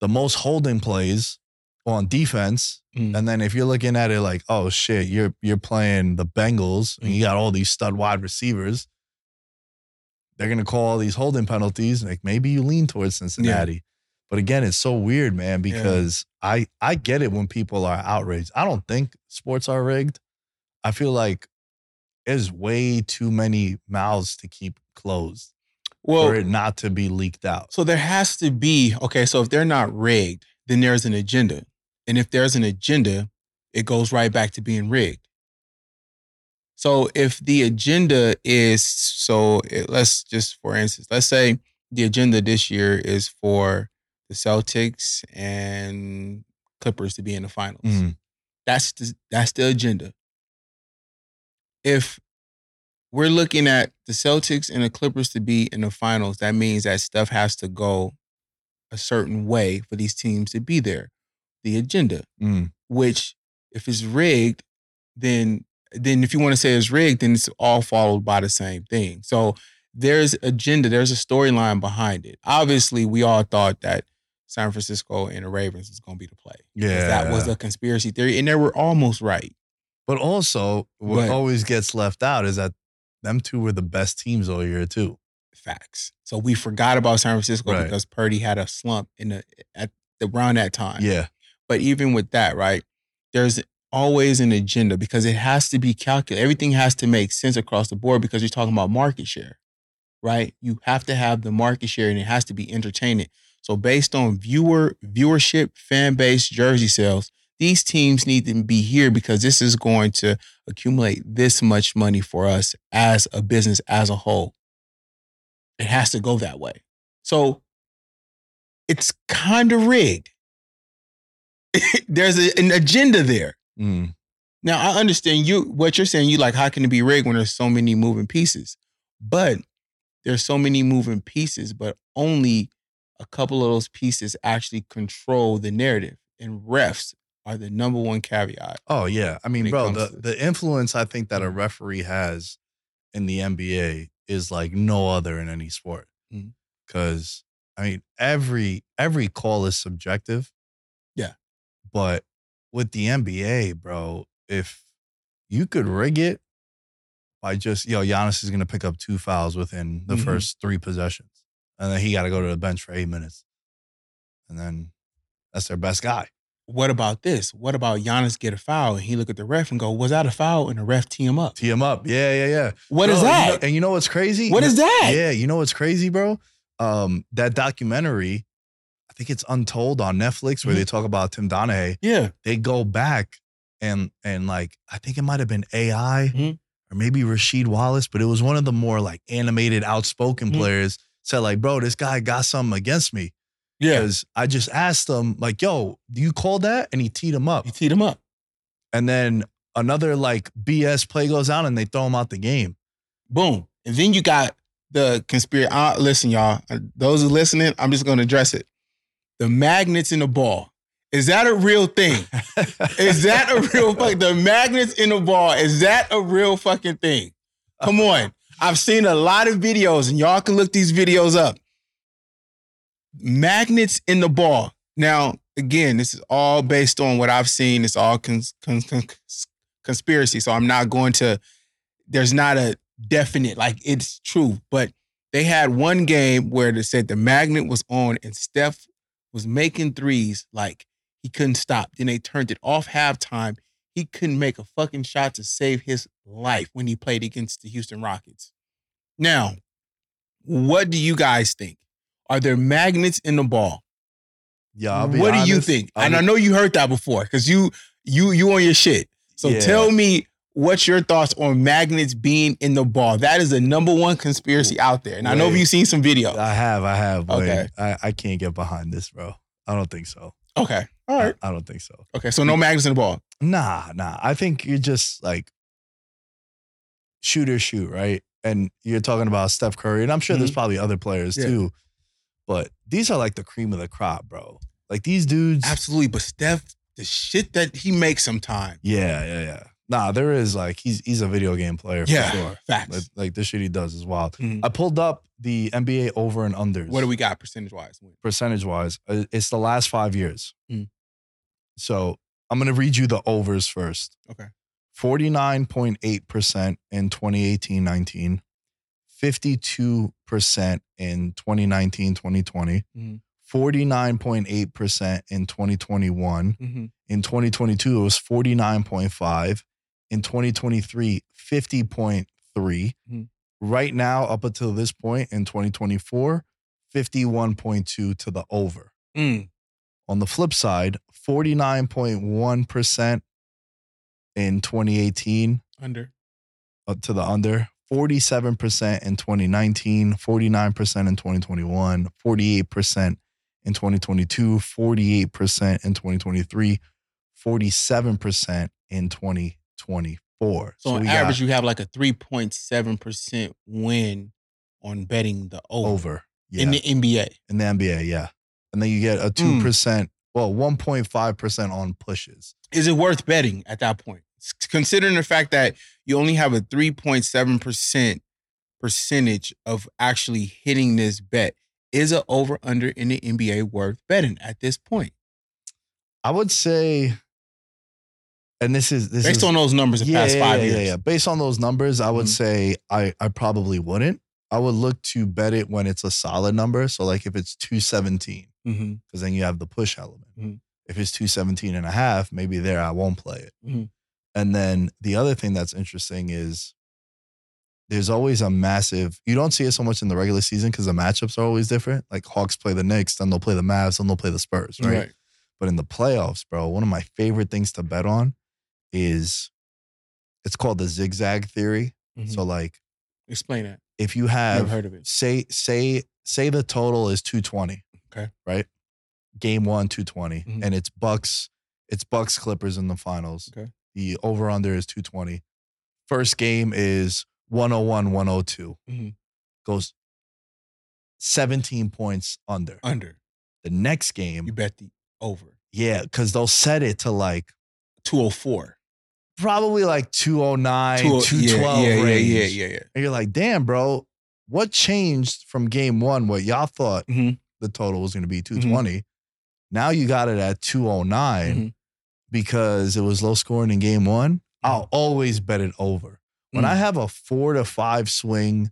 the most holding plays on defense. Mm. And then if you're looking at it like, oh shit, you're you're playing the Bengals and you got all these stud wide receivers, they're gonna call all these holding penalties. Like maybe you lean towards Cincinnati. But again, it's so weird, man, Yeah. because I I get it when people are outraged. I don't think sports are rigged. I feel like there's way too many mouths to keep closed well, for it not to be leaked out. So there has to be okay. So if they're not rigged, then there's an agenda, and if there's an agenda, it goes right back to being rigged. So if the agenda is so, it- let's just for instance, let's say the agenda this year is for the Celtics and Clippers to be in the finals. Mhm. That's the, that's the agenda. If we're looking at the Celtics and the Clippers to be in the finals, that means that stuff has to go a certain way for these teams to be there. The agenda, Mm. which if it's rigged, then then if you want to say it's rigged, then it's all followed by the same thing. So there's agenda, there's a storyline behind it. Obviously, we all thought that San Francisco and the Ravens was going to be the play. Yeah. That was a conspiracy theory, and they were almost right. But also, what But- always gets left out is that them two were the best teams all year too. Facts. So we forgot about San Francisco Right. because Purdy had a slump in the at the around that time. Yeah. But even with that, right, there's always an agenda because it has to be calculated. Everything has to make sense across the board because you're talking about market share, right? You have to have the market share and it has to be entertaining. So based on viewer viewership, fan base, jersey sales, these teams need to be here because this is going to accumulate this much money for us as a business as a whole. It has to go that way. So it's kind of rigged. There's a- an agenda there. Mm. Now I understand you what you're saying. You like how can it be rigged when there's so many moving pieces? But there's so many moving pieces, but only a couple of those pieces actually control the narrative. And refs are the number one caveat. Oh yeah. I mean, bro, the, the influence I think that a referee has in the NBA is like no other in any sport. Mhm. Cause I mean, every every call is subjective. Yeah. But with the NBA, bro, if you could rig it by just, yo, Giannis is gonna pick up two fouls within the Mhm. first three possessions. And then he gotta go to the bench for eight minutes. And then that's their best guy. What about this? What about Giannis get a foul and he look at the ref and go, "Was that a foul?" And the ref tee him up. Tee him up. Yeah, yeah, yeah. What Bro, is you that? know- and you know what's crazy? What You is know- that? Yeah, you know what's crazy, bro? Um, that documentary, I think it's Untold on Netflix, where Mhm. they talk about Tim Donaghy. Yeah. They go back and and like I think it might have been AI Mhm. Or maybe Rasheed Wallace, but it was one of the more like animated, outspoken Mhm. players. Said like, bro, this guy got something against me Yeah. because I just asked him like, yo, do you call that? And he teed him up. He teed him up. And then another like BS play goes out and they throw him out the game. Boom. And then you got the conspiracy. Uh, listen, y'all. uh, Those are listening, I'm just going to address it. The magnets in the ball. Is that a real thing? Is that a real fuck? The magnets in the ball. Is that a real fucking thing? Come on. I've seen a lot of videos, and y'all can look these videos up. Magnets in the ball. Now, again, this is all based on what I've seen. It's all cons- cons- cons- conspiracy. So I'm not going to. There's not a definite like it's true, but they had one game where they said the magnet was on and Steph was making threes like he couldn't stop. Then they turned it off halftime. He couldn't make a fucking shot to save his life when he played against the Houston Rockets. Now, what do you guys think? Are there magnets in the ball? Yeah, I'll be what do you think? I'll and I know you heard that before because you you you on your shit. So Yeah. tell me what's your thoughts on magnets being in the ball? That is the number one conspiracy out there. And I know Wait. you've seen some videos. I have, I have. Wait, Okay. I, I can't get behind this, bro. I don't think so. Okay. All right. I, I don't think so. Okay. So no magnets the ball. Nah, nah. I think you're just like shoot or shoot, right? And you're talking about Steph Curry, and I'm sure there's probably other players Yeah. too. But these are like the cream of the crop, bro. Like these dudes. Absolutely. But Steph, the shit that he makes sometimes. Yeah, yeah, yeah. Nah, there is like he's he's a video game player Yeah. for sure. Facts. Like, like the shit he does is wild. Mhm. I pulled up the NBA over and unders. What do we got percentage wise? percentage wise? Uh, It's the last five years. Mm. So I'm gonna read you the overs first. Okay. 49.8% in 2018-19, 52% in 2019-2020, Mhm. 49.8% in 2021. Mm-hmm. In 2022, it was 49.5. In 2023, 50.3. Mhm. Right now, up until this point in 2024, 51.2 to the over. Mm. On the flip side, 49.1% in 2018 Under. uh, to the under, 47% in 2019, 49% in 2021, 48% in 2022, 48% in 2023, 47% in 2024. So, on average, you have like a 3.7% win on betting the over, over yeah, in the NBA. in the NBA, yeah. And then you get a Mm. 2%, well, 1.5% on pushes. Is it worth betting at that point? Considering the fact that you only have a 3.7% percentage of actually hitting this bet, is it over under in the NBA worth betting at this point? I would say and this is this Based is, on those numbers the past five yeah, years. Yeah, yeah. Based on those numbers, I would Mhm. say I I probably wouldn't. I would look to bet it when it's a solid number. So like if it's 217, Because then you have the push element. Mhm. If it's 217 and a half, maybe there I won't play it. Mhm. And then the other thing that's interesting is there's always a massive, you don't see it so much in the regular season because the matchups are always different. Like Hawks play the Knicks, then they'll play the Mavs, then they'll play the Spurs, right? Right. But in the playoffs, bro, one of my favorite things to bet on is it's called the zigzag theory. So like Explain it. if you have Never heard of it. say say say the total is 220. Okay. Right? Game 1 220 Mhm. and it's Bucks it's Bucks Clippers in the finals. Okay. The over under is 220. First game is 101 102. Mhm. Goes 17 points under. Under. The next game, You bet the over. yeah, cuz they'll set it to like 204. probably like 209, 2 212 yeah, yeah, range. yeah, yeah, yeah. And you're like, damn, bro, what changed from game one? What y'all thought Mhm. The total was going to be Mm-hmm. 220. Now you got it at 209 Mhm. because it was low scoring in game one. I'll always bet it over. When Mm. I have a four to five swing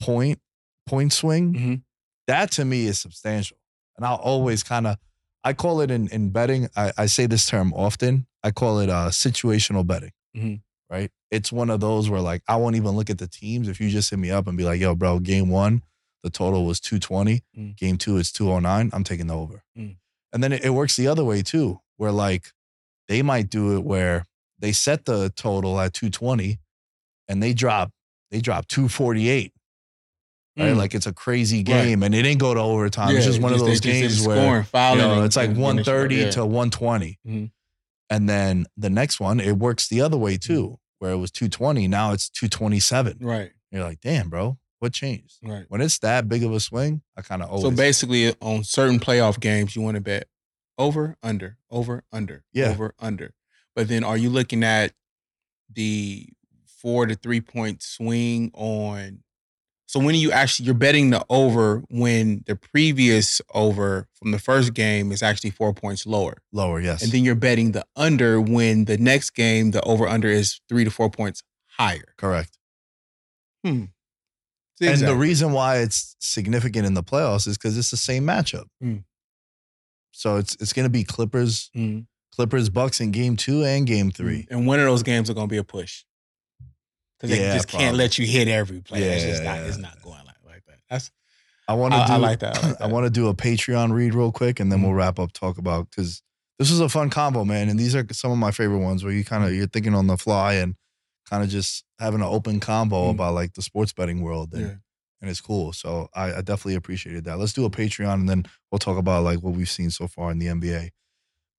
point, point swing, Mhm. that to me is substantial. And I'll always kind of, I call it in, in betting, I, I say this term often. I call it uh, situational betting, Mhm. right? It's one of those where like I won't even look at the teams. If you just hit me up and be like, yo, bro, game one, the total was 220. Mm. Game two, it's 209. I'm taking the over. Mm. And then it, it works the other way too, where like they might do it where they set the total at 220 and they drop, they drop 248 right? Mm. Like it's a crazy Right. game, and it didn't go to overtime. it's just one of those games just where you know it's like and one finish it. thirty Yeah. to one twenty, Mhm. and then the next one it works the other way too, where it was two twenty. Now it's two twenty seven. Right, You're like, damn, bro, what changed? right. When it's that big of a swing, I kind of always So basically, on certain playoff games, you want to bet over, under, over, under, Yeah. over, under. But then, are you looking at the four to three point swing on? So when you actually you're betting the over when the previous over from the first game is actually four points lower, lower, yes, and then you're betting the under when the next game the over under is three to four points higher. correct. Hmm. And the reason why it's significant in the playoffs is because it's the same matchup. Mm. So it's it's going to be Clippers, Mhm. Clippers, Bucks in game two and game three. And one of those games are going to be a push. Because they Yeah, just can't let you hit every play. it's Yeah, just not, yeah, it's not going like, like that. That's I want to I- do. I like that, I like that. want to do a Patreon read real quick, and then Mhm. we'll wrap up. Talk about because this was a fun combo, man, and these are some of my favorite ones where you kind of you're thinking on the fly and kind of just having an open combo Mhm. about like the sports betting world, and, yeah. and it's cool. So I, I definitely appreciated that. Let's do a Patreon, and then we'll talk about like what we've seen so far in the NBA.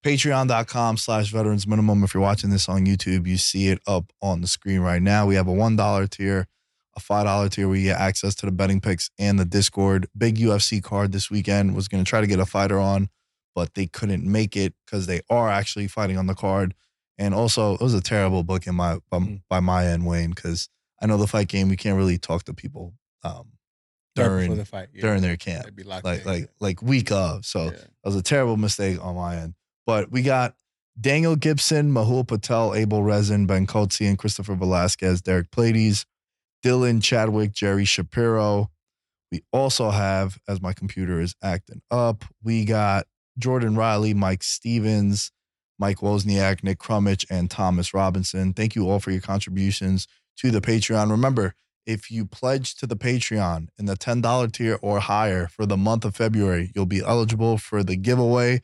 Patreon.com slash veterans minimum. If you're watching this on YouTube, you see it up on the screen right now. We have a $1 tier, a $5 tier where you get access to the betting picks and the Discord. Big UFC card this weekend. Was going to try to get a fighter on, but they couldn't make it because they are actually fighting on the card. And also, it was a terrible book in my by, Mm. by my end, Wayne, because I know the fight game. We can't really talk to people um, during the fight. Yeah. during their camp, They'd be locked like in, like like week of. So yeah. that was a terrible mistake on my end. But we got Daniel Gibson, Mahul Patel, Abel Rezin, Ben Coetzee, and Christopher Velasquez, Derek Plades, Dylan Chadwick, Jerry Shapiro. We also have, as my computer is acting up, we got Jordan Riley, Mike Stevens, Mike Wozniak, Nick Crummich, and Thomas Robinson. Thank you all for your contributions to the Patreon. Remember, if you pledge to the Patreon in the $10 tier or higher for the month of February, you'll be eligible for the giveaway,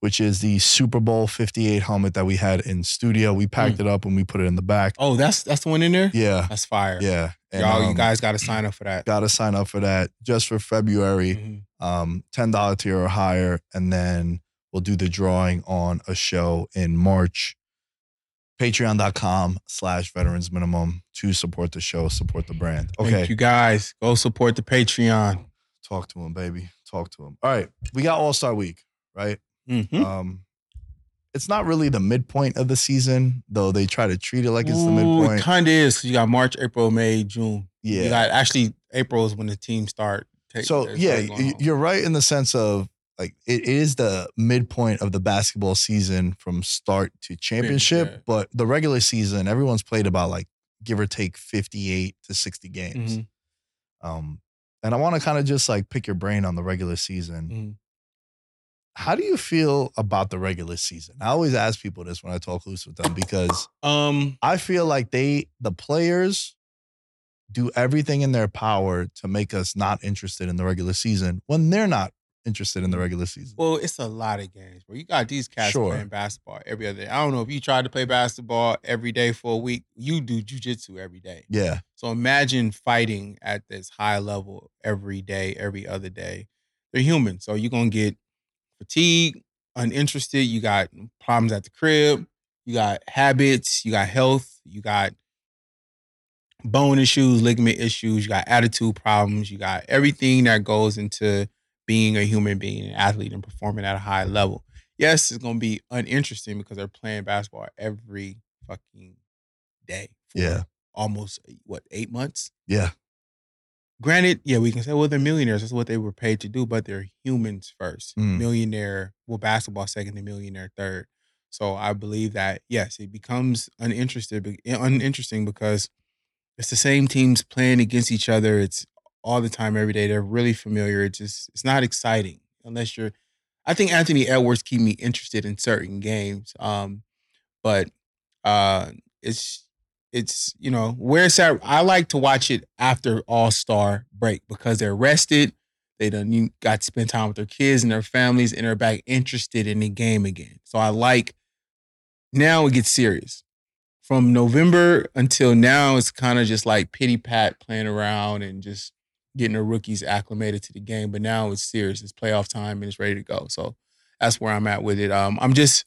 which is the Super Bowl 58 helmet that we had in studio. We packed it up and we put it in the back. Oh, that's that's the one in there. Yeah. That's fire. Yeah. And, Y'all, you um, guys got to sign up for that. got to sign up for that just for February. Mhm. Um, $10 tier or higher. And then we'll do the drawing on a show in March. Patreon.com slash veterans minimum to support the show, support the brand. Okay. Thank you guys. Go support the Patreon. Talk to him, baby. Talk to him. All right. We got All Star Week, right? Mhm. Um, it's not really the midpoint of the season, though they try to treat it like it's the Ooh, midpoint. It kind of is. You got March, April, May, June. Yeah. You got actually April is when the teams start. Take, so yeah, start going y- on. you're right in the sense of like it is the midpoint of the basketball season from start to championship, yeah. but the regular season, everyone's played about like give or take 58 to 60 games. Mhm. Um, and I want to kind of just like pick your brain on the regular season. Mhm. How do you feel about the regular season? I always ask people this when I talk loose with them because Um, I feel like they, the players, do everything in their power to make us not interested in the regular season when they're not interested in the regular season. well, it's a lot of games, bro. You got these cats Sure. playing basketball every other day. I don't know if you tried to play basketball every day for a week. You do jujitsu every day. yeah, So imagine fighting at this high level every day, every other day. They're human. So you're gonna get fatigued, uninterested, you got problems at the crib, you got habits, you got health, you got bone issues, ligament issues, you got attitude problems, you got everything that goes into being a human being, an athlete, and performing at a high level. Yes, it's gonna be uninteresting because they're playing basketball every fucking day. for Yeah. Almost what, eight months? yeah, Granted, yeah, we can say, well, they're millionaires. That's what they were paid to do, but they're humans first. Mm. Millionaire, well, basketball second, and millionaire third. So I believe that yes, it becomes uninterested, uninteresting because it's the same teams playing against each other. It's all the time, every day. They're really familiar. It's just it's not exciting unless you're. I think Anthony Edwards keep me interested in certain games, um, but uh, it's it's you know where it's at. I like to watch it after All Star break because they're rested. They done got to spend time with their kids and their families, and they're back interested in the game again. So I like now it gets serious. From November until now, it's kind of just like pity pat playing around and just getting the rookies acclimated to the game. But now it's serious. It's playoff time and it's ready to go. So that's where I'm at with it. Um, I'm just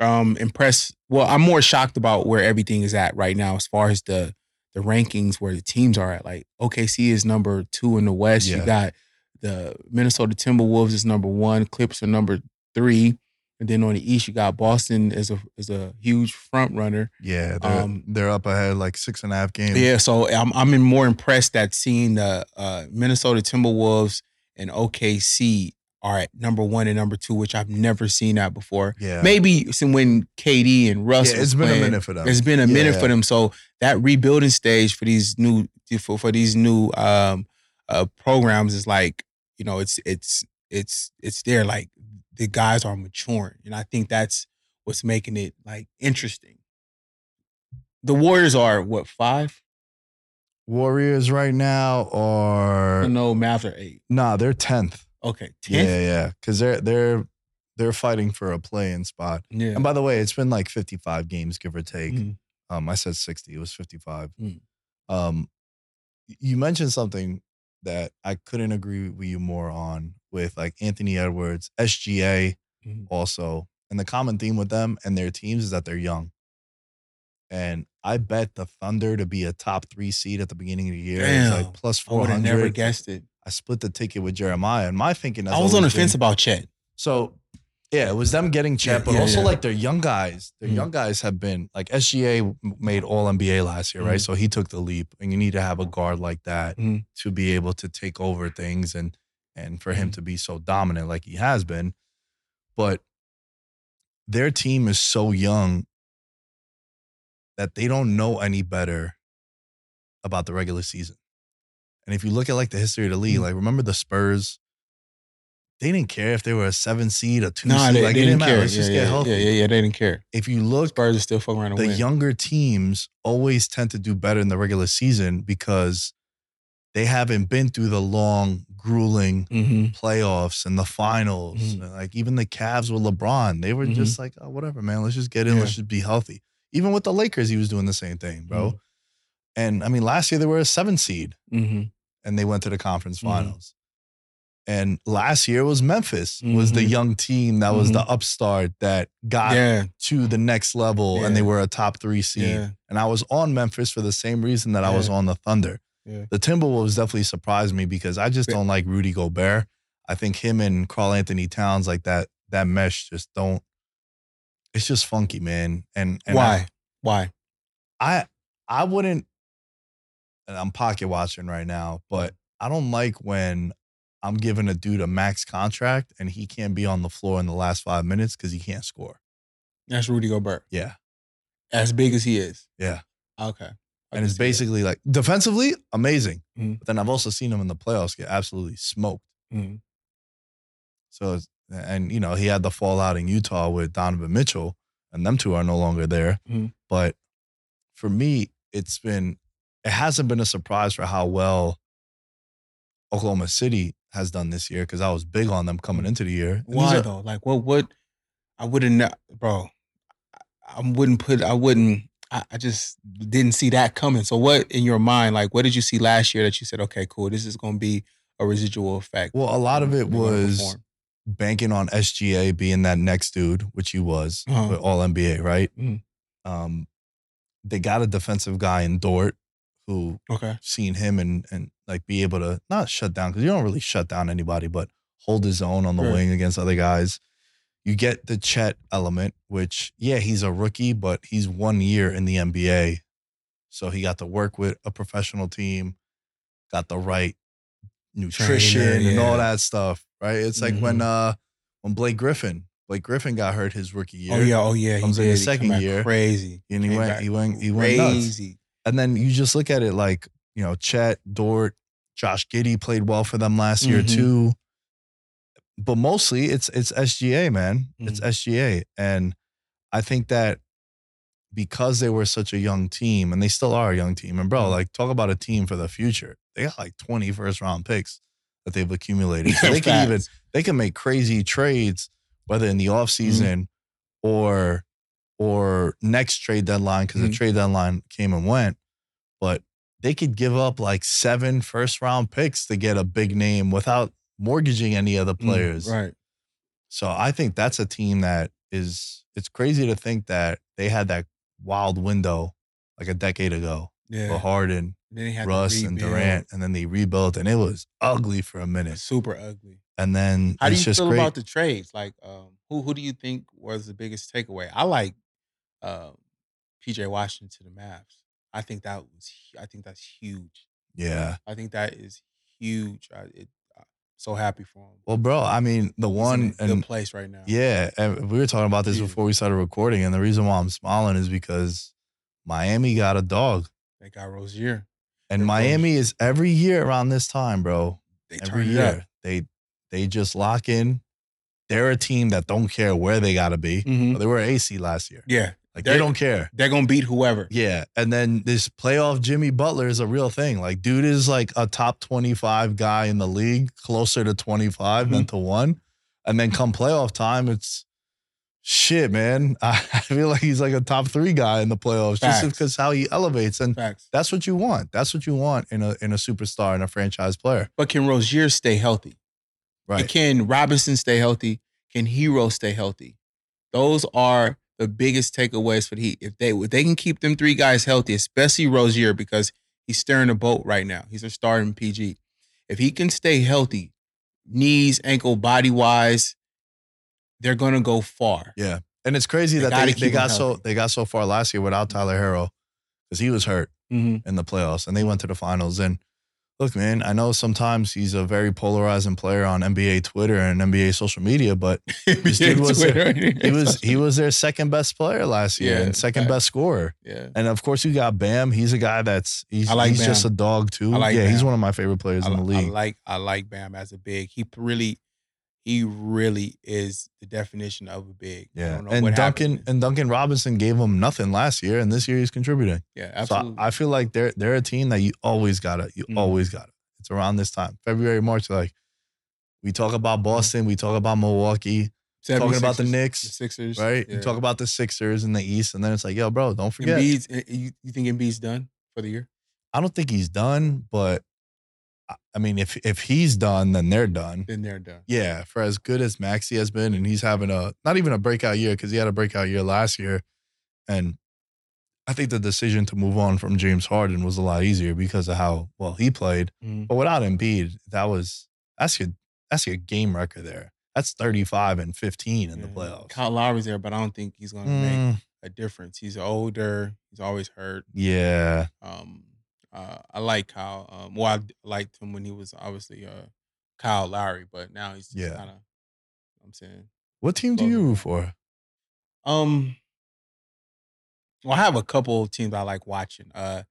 um impressed. Well, I'm more shocked about where everything is at right now as far as the the rankings where the teams are at. Like OKC is number two in the West. Yeah. You got the Minnesota Timberwolves is number one. Clips are number three. And then on the East, you got Boston as a as a huge front runner. yeah. They're, Um, they're up ahead like six and a half games. Yeah, so I'm I'm more impressed that seeing the uh, Minnesota Timberwolves and OKC are at number one and number two, which I've never seen that before. yeah. Maybe since when KD and Russ. Yeah, it's been a minute for them. It's been a minute for them. So that rebuilding stage for these new for, for these new um uh programs is like you know it's it's it's it's there like the guys are maturing and I think that's what's making it like interesting. The Warriors are what five? Warriors right now are No, Mavs are eight. nah, they're tenth. Okay, tenth. yeah, yeah, because they're they're they're fighting for a play-in spot. Yeah. And by the way, it's been like fifty-five games, give or take. Mhm. Um, I said sixty. It was fifty-five. Mm. Um, you mentioned something that I couldn't agree with you more on with like Anthony Edwards, SGA, Mhm. also, and the common theme with them and their teams is that they're young. And I bet the Thunder to be a top three seed at the beginning of the year. It's like plus I would have never guessed it. I split the ticket with Jeremiah, and my thinking. I was on the fence about Chet. so yeah, it was them getting Yeah, but yeah, also yeah. like their young guys. Their Mm. young guys have been like SGA made All NBA last year, right? Mhm. So he took the leap, and you need to have a guard like that Mhm. to be able to take over things and and for him to be so dominant like he has been. But their team is so young that they don't know any better about the regular season. And if you look at like the history of the league, Mhm. like remember the Spurs, they didn't care if they were a seven seed, a two No, seed. they, like they it didn't didn't care. Let's just yeah, get healthy. Yeah, yeah, yeah. They didn't care. If you look, Spurs are still fucking around the win. younger teams always tend to do better in the regular season because they haven't been through the long, grueling hmm playoffs and the finals. Mhm. Like even the Cavs with LeBron, they were Mhm. just like, oh, whatever, man. Let's just get in. Yeah. Let's just be healthy. Even with the Lakers, he was doing the same thing, bro. Mhm. And I mean, last year they were a seven seed hmm and they went to the conference Mhm. finals. And last year was Memphis, was the Mhm. young team that was the upstart that got Yeah, to the next level and they were a top three seed. yeah. And I was on Memphis for the same reason that I was on the Thunder. Yeah. The Timberwolves definitely surprised me because I just don't like Rudy Gobert. I think him and Karl-Anthony Towns like that that mesh just don't. It's just funky, man. And, and Why? Why? I, I wouldn't. And I'm pocket watching right now, but I don't like when I'm giving a dude a max contract and he can't be on the floor in the last five minutes because he can't score. That's Rudy Gobert. Yeah. As big as he is. Yeah. Okay. I and it's basically like defensively amazing. Mhm. But then I've also seen him in the playoffs get absolutely smoked. Mhm. So, and you know, he had the fallout in Utah with Donovan Mitchell, and them two are no longer there. Mhm. But for me, it's been, it hasn't been a surprise for how well Oklahoma City has done this year because I was big on them coming into the year. And Why are- though? Like what? What? I wouldn't, know, bro. I, wouldn't put. I wouldn't. I, I just didn't see that coming. So what in your mind? Like what did you see last year that you said, okay, cool, this is going to be a residual effect? Well, a lot of it was banking on SGA being that next dude, which he was Uh-huh. with All NBA, right? Mhm. Um, they got a defensive guy in Dort who okay. seen him and and like be able to not shut down because you don't really shut down anybody, but hold his own on the Right. wing against other guys. You get the Chet element, which yeah, he's a rookie, but he's one year in the NBA, so he got to work with a professional team, got the right nutrition Trainer, and all that stuff. Right? It's like when Mhm. uh when Blake Griffin, Blake Griffin got hurt his rookie year. Oh yeah. Oh yeah. He Comes in the did. He come second year, crazy. and he Came went, he went, he went nuts. crazy. And then you just look at it like, you know, Chet, Dort, Josh Giddey played well for them last year Mhm. too. But mostly it's it's SGA, man. It's Mhm. SGA. And I think that because they were such a young team and they still are a young team, and bro, Mhm. like talk about a team for the future. They got like 20 first round picks that they've accumulated. So they can even they can make crazy trades, whether in the offseason or or next trade deadline, because the Mhm. trade deadline came and went. But they could give up like seven first round picks to get a big name without mortgaging any of the Mm, players. right. So I think that's a team that is it's crazy to think that they had that wild window like a decade ago Yeah. for Harden, had Russ, and. Durant, and then they rebuilt and it was ugly for a minute. Super ugly. And then How do you just feel great. about the trades? Like, um, who who do you think was the biggest takeaway? I like uh, PJ Washington to the Mavs. I think that was I think that's huge. yeah. I think that is huge. I, it, I'm so happy for him. Well, bro, I mean, the He's in one a good and place right now. yeah, and we were talking about this before we started recording, and the reason why I'm smiling is because Miami got a dog, they got Rozier. and They're Miami is every year around this time, bro. They Every turned it up. year they they just lock in. They're a team that don't care where they got to be. Mhm. They were AC last year. Yeah, Like they They're- don't care. they're gonna beat whoever. Yeah, and then this playoff Jimmy Butler is a real thing. Like, dude is like a top twenty-five guy in the league, closer to 25 than mm-hmm. to one. And then come playoff time, it's shit, man. I feel like he's like a top three guy in the playoffs just because how he elevates, and Facts. that's what you want. That's what you want in a in a superstar and a franchise player, But can Rozier stay healthy? And right? Can Robinson stay healthy? Can Herro stay healthy? Those are the biggest takeaways for the Heat. If they if they can keep them three guys healthy, especially Rozier, because he's steering the boat right now. He's a starting PG. If he can stay healthy, knees, ankle, body wise, they're gonna go far. Yeah, and it's crazy They that they, they got so they got so far last year without Tyler Herro because he was hurt. Mm-hmm. in the playoffs and they went to the finals. And look, man, I know sometimes he's a very polarizing player on NBA Twitter and NBA social media, but this dude was he was he was their second best player last year Yeah, and second facts. best scorer. yeah. And of course, you got Bam. He's a guy that's he's, like he's just a dog too. Like yeah, he's one of my favorite players I, in the li- I league. like I like Bam as a big. He really he really is the definition of a big. I yeah, don't know and Duncan happened. and Duncan Robinson gave him nothing last year, and this year he's contributing. yeah, absolutely. So I- I, feel like they're they're a team that you always gotta you Mhm. always gotta. It's around this time, February, March. Like we talk Mm-hmm. about Boston, we talk about Milwaukee, talking about the 76ers, Knicks, the Sixers, right? Yeah. You talk about the Sixers in the East, and then it's like, yo, bro, don't forget. Embiid's, eh, you, you think Embiid's done for the year? I don't think he's done, but I- mean, if if he's done, then they're done. Then they're done. Yeah, for as good as Maxey has been, and he's having a not even a breakout year because he had a breakout year last year, and I think the decision to move on from James Harden was a lot easier because of how well he played. Mhm. But without Embiid, that was that's your that's your game record there. That's thirty five and fifteen in the Yeah. playoffs. Kyle Lowry's there, but I don't think he's going to make Mm, a difference. He's older. He's always hurt. yeah, Um, uh, I like Kyle. Um, well, I liked him when he was obviously uh, Kyle Lowry, but now he's just Yeah. kind of. I'm saying, What team do you root for? um, well, I have a couple of teams I like watching. Uh,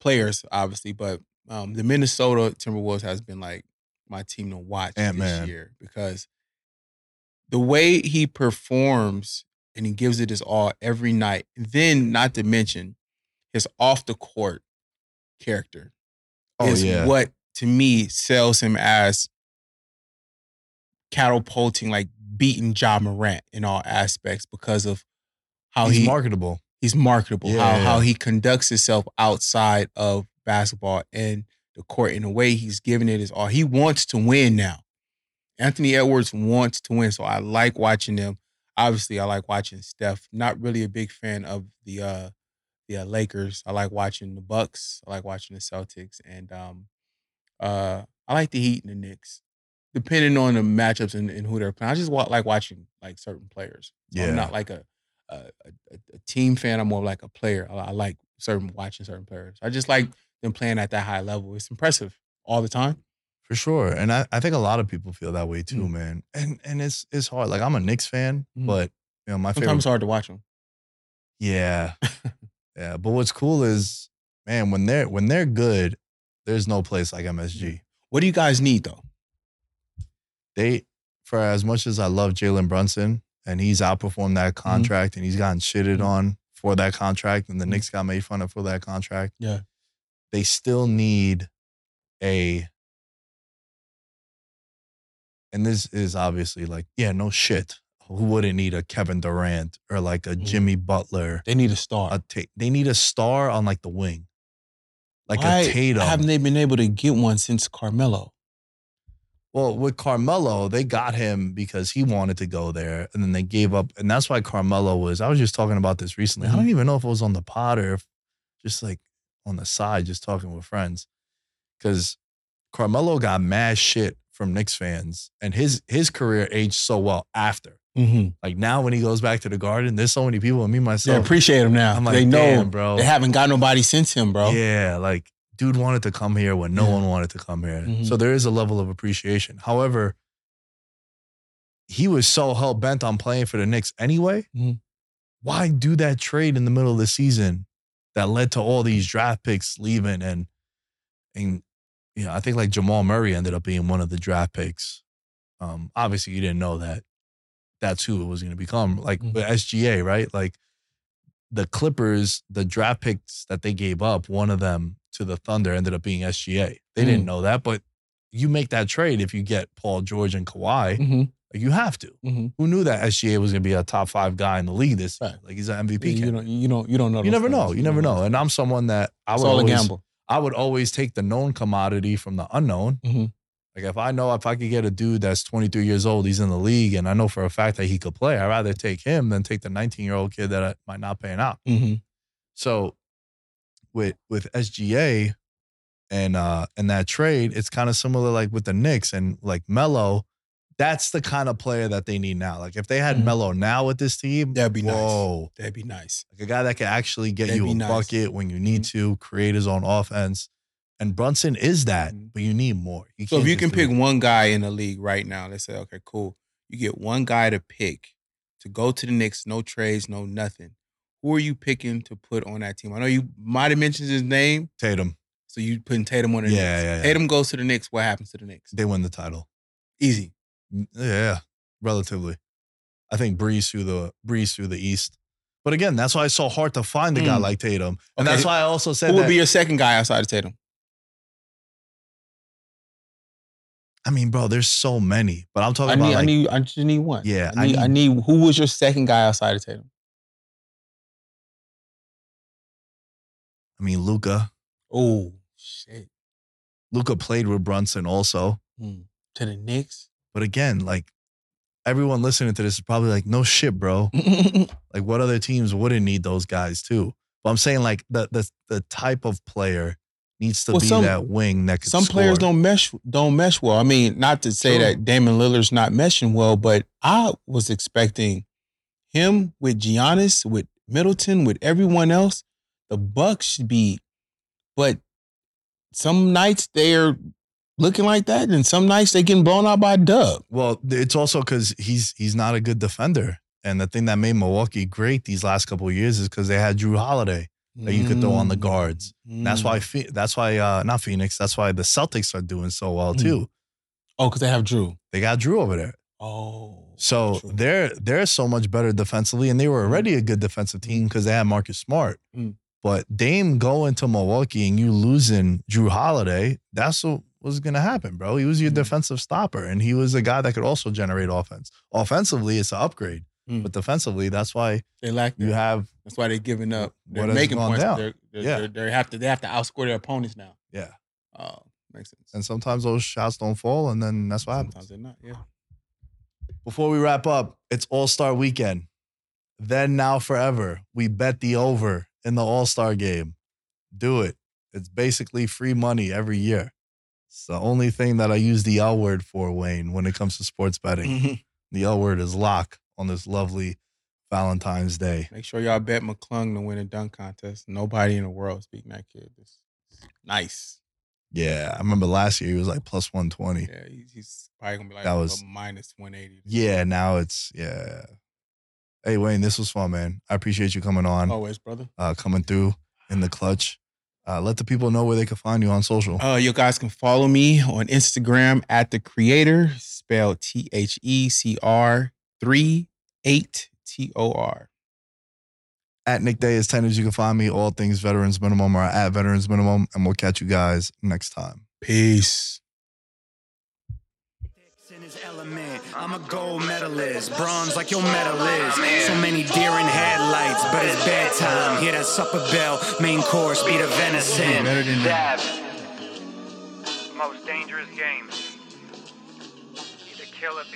players obviously, but um, the Minnesota Timberwolves has been like my team to watch Ant-Man. this year because the way he performs and he gives it his all every night. Then, not to mention his off the court character Oh is yeah, what to me sells him as catapulting, like beating Ja Morant in all aspects because of how he's he marketable. he's marketable. Yeah, how yeah. how he conducts himself outside of basketball and the court in a way he's giving it his all. He wants to win now. Anthony Edwards wants to win, so I like watching them. Obviously, I like watching Steph. Not really a big fan of the uh the uh, Lakers. I like watching the Bucks. I like watching the Celtics, and um uh I like the Heat and the Knicks. Depending on the matchups and, and who they're playing, I just wa- like watching like certain players. So Yeah. I'm not like a a, a, a team fan. I'm more like a player. I, I like certain watching certain players. I just like them playing at that high level. It's impressive all the time. For sure. And I, I think a lot of people feel that way too, Mm. man. And and it's it's hard. Like I'm a Knicks fan, Mhm. but you know, my Sometimes favorite it's hard to watch them. Yeah. yeah. But what's cool is, man, when they're when they're good, there's no place like MSG. What do you guys need though? They for as much as I love Jalen Brunson and he's outperformed that Mm-hmm. contract and he's gotten shitted Mhm. on for that contract and the Mhm. Knicks got made fun of for that contract. Yeah. They still need a and this is obviously like, yeah, no shit. Who wouldn't need a Kevin Durant or like a Mhm. Jimmy Butler? They need a star. A ta- they need a star on like the wing. Like Why a Tatum. Haven't they been able to get one since Carmelo? Well, with Carmelo, they got him because he wanted to go there, and then they gave up, and that's why Carmelo was. I was just talking about this recently. I Mm-hmm. don't even know if it was on the pod or if just like on the side, just talking with friends, because Carmelo got mad shit from Knicks fans, and his his career aged so well after. Mm-hmm. Like now, when he goes back to the Garden, there's so many people, and me They myself, appreciate him now. I'm like, they know bro. they haven't got nobody since him, bro. Yeah, like dude wanted to come here when no Yeah. one wanted to come here. Mhm. So there is a level of appreciation. However, he was so hell bent on playing for the Knicks anyway. Mhm. Why do that trade in the middle of the season that led to all these draft picks leaving and and you know, I think like Jamal Murray ended up being one of the draft picks. Um, obviously you didn't know that that's who it was going to become. Like Mhm. with SGA, right? Like the Clippers, the draft picks that they gave up, one of them to the Thunder ended up being SGA. They didn't Mm. know that, but you make that trade if you get Paul George and Kawhi. Mm-hmm. Like you have to. Mm-hmm. Who knew that SGA was going to be a top five guy in the league this year? Right. Like he's an MVP. You candidate. don't, you don't, you don't know. You never know. things. You never know. And I'm someone that I It's would always. I would always take the known commodity from the unknown. Like if I know if I could get a dude that's 23 years old, he's in the league, and I know for a fact that he could play, I'd rather take him than take the 19 year old kid that I might not paying out. Mm-hmm. So with with SGA and uh and that trade, it's kind of similar like with the Knicks and like Melo. That's the kind of player that they need now. Like if they had Mhm. Melo now with this team, That'd be nice. whoa, That'd be nice. like a guy that can actually get That'd you a nice. Mm-hmm. bucket when you need to, create his own offense. And Brunson is that, Mhm. but you need more. So if you can pick it. one guy in the league right now, let's say, okay, cool. You get one guy to pick to go to the Knicks, no trades, no nothing. Who are you picking to put on that team? I know you might have mentioned his name, Tatum, so you putting Tatum on the Yeah, Knicks. yeah, yeah. Tatum goes to the Knicks. What happens to the Knicks? they win the title. Easy. Yeah, relatively. I think breeze through the breeze through the East. But again, that's why it's so hard to find a guy Mm. like Tatum, and Okay. that's why I also said Who would that- be your second guy outside of Tatum? I mean, bro, there's so many, but I'm talking I about need, I need, I just need one. Yeah, I I need, I need. Who was your second guy outside of Tatum? I mean, Luka. Oh shit! Luka played with Brunson also, Hmm. To the Knicks. but again, like everyone listening to this is probably like, no shit, bro. Like, what other teams wouldn't need those guys too? But I'm saying like the the the type of player needs to Well, be some- that wing that can Some players don't mesh don't mesh well. I mean, not to say True. that Damian Lillard's not meshing well, but I was expecting him with Giannis, with Middleton, with everyone else. The Bucks should be, but some nights they're looking like that, and some nights they getting blown out by dub. Well, it's also because he's he's not a good defender. And the thing that made Milwaukee great these last couple of years is because they had Jrue Holiday that you could throw on the guards. Mm. That's why that's why uh not Phoenix. That's why the Celtics are doing so well too. Oh, because they have Jrue. They got Jrue over there. Oh, So true. they're they're so much better defensively, and they were already a good defensive team because they had Marcus Smart. Mm. But Dame going to Milwaukee and you losing Jrue Holiday, that's what was gonna happen, bro. He was your Mm. defensive stopper, and he was a guy that could also generate offense. Offensively, it's an upgrade, Mm. but defensively, that's why they lack. you have That's why they're giving up. They're making points. They're, they're, Yeah. they're, have to. They have to outscore their opponents now. yeah. Oh, makes sense. And sometimes those shots don't fall, and then that's what happens. Sometimes they're not. Yeah. Before we wrap up, it's All Star Weekend. Then, now, forever, we bet the over in the All Star game. Do it. It's basically free money every year. It's the only thing that I use the L word for, Wayne, when it comes to sports betting. The L word is lock on this lovely Valentine's Day. Make sure y'all bet McClung to win a dunk contest. Nobody in the world speaking that kid. It's nice. Yeah, I remember last year he was like plus 120. Yeah, he's, he's probably gonna be like That a was- minus one eighty. Yeah, now it's, yeah. Hey, Wayne, this was fun, man. I appreciate you coming on, Always, brother. uh, coming through in the clutch. Uh, let the people know where they can find you on social. Uh, you guys can follow me on Instagram at the creator, spelled T H E C R three eight T O R. At Nick Dais Tenders. You can find me all things Veterans Minimum or at Veterans Minimum, and we'll catch you guys next time. Peace. in his element. I'm a gold medalist, bronze like your medal is. So many deer in headlights, but it's bedtime. Hear that supper bell, main course be the venison. Better than that. Dab. Most dangerous game. Either kill or be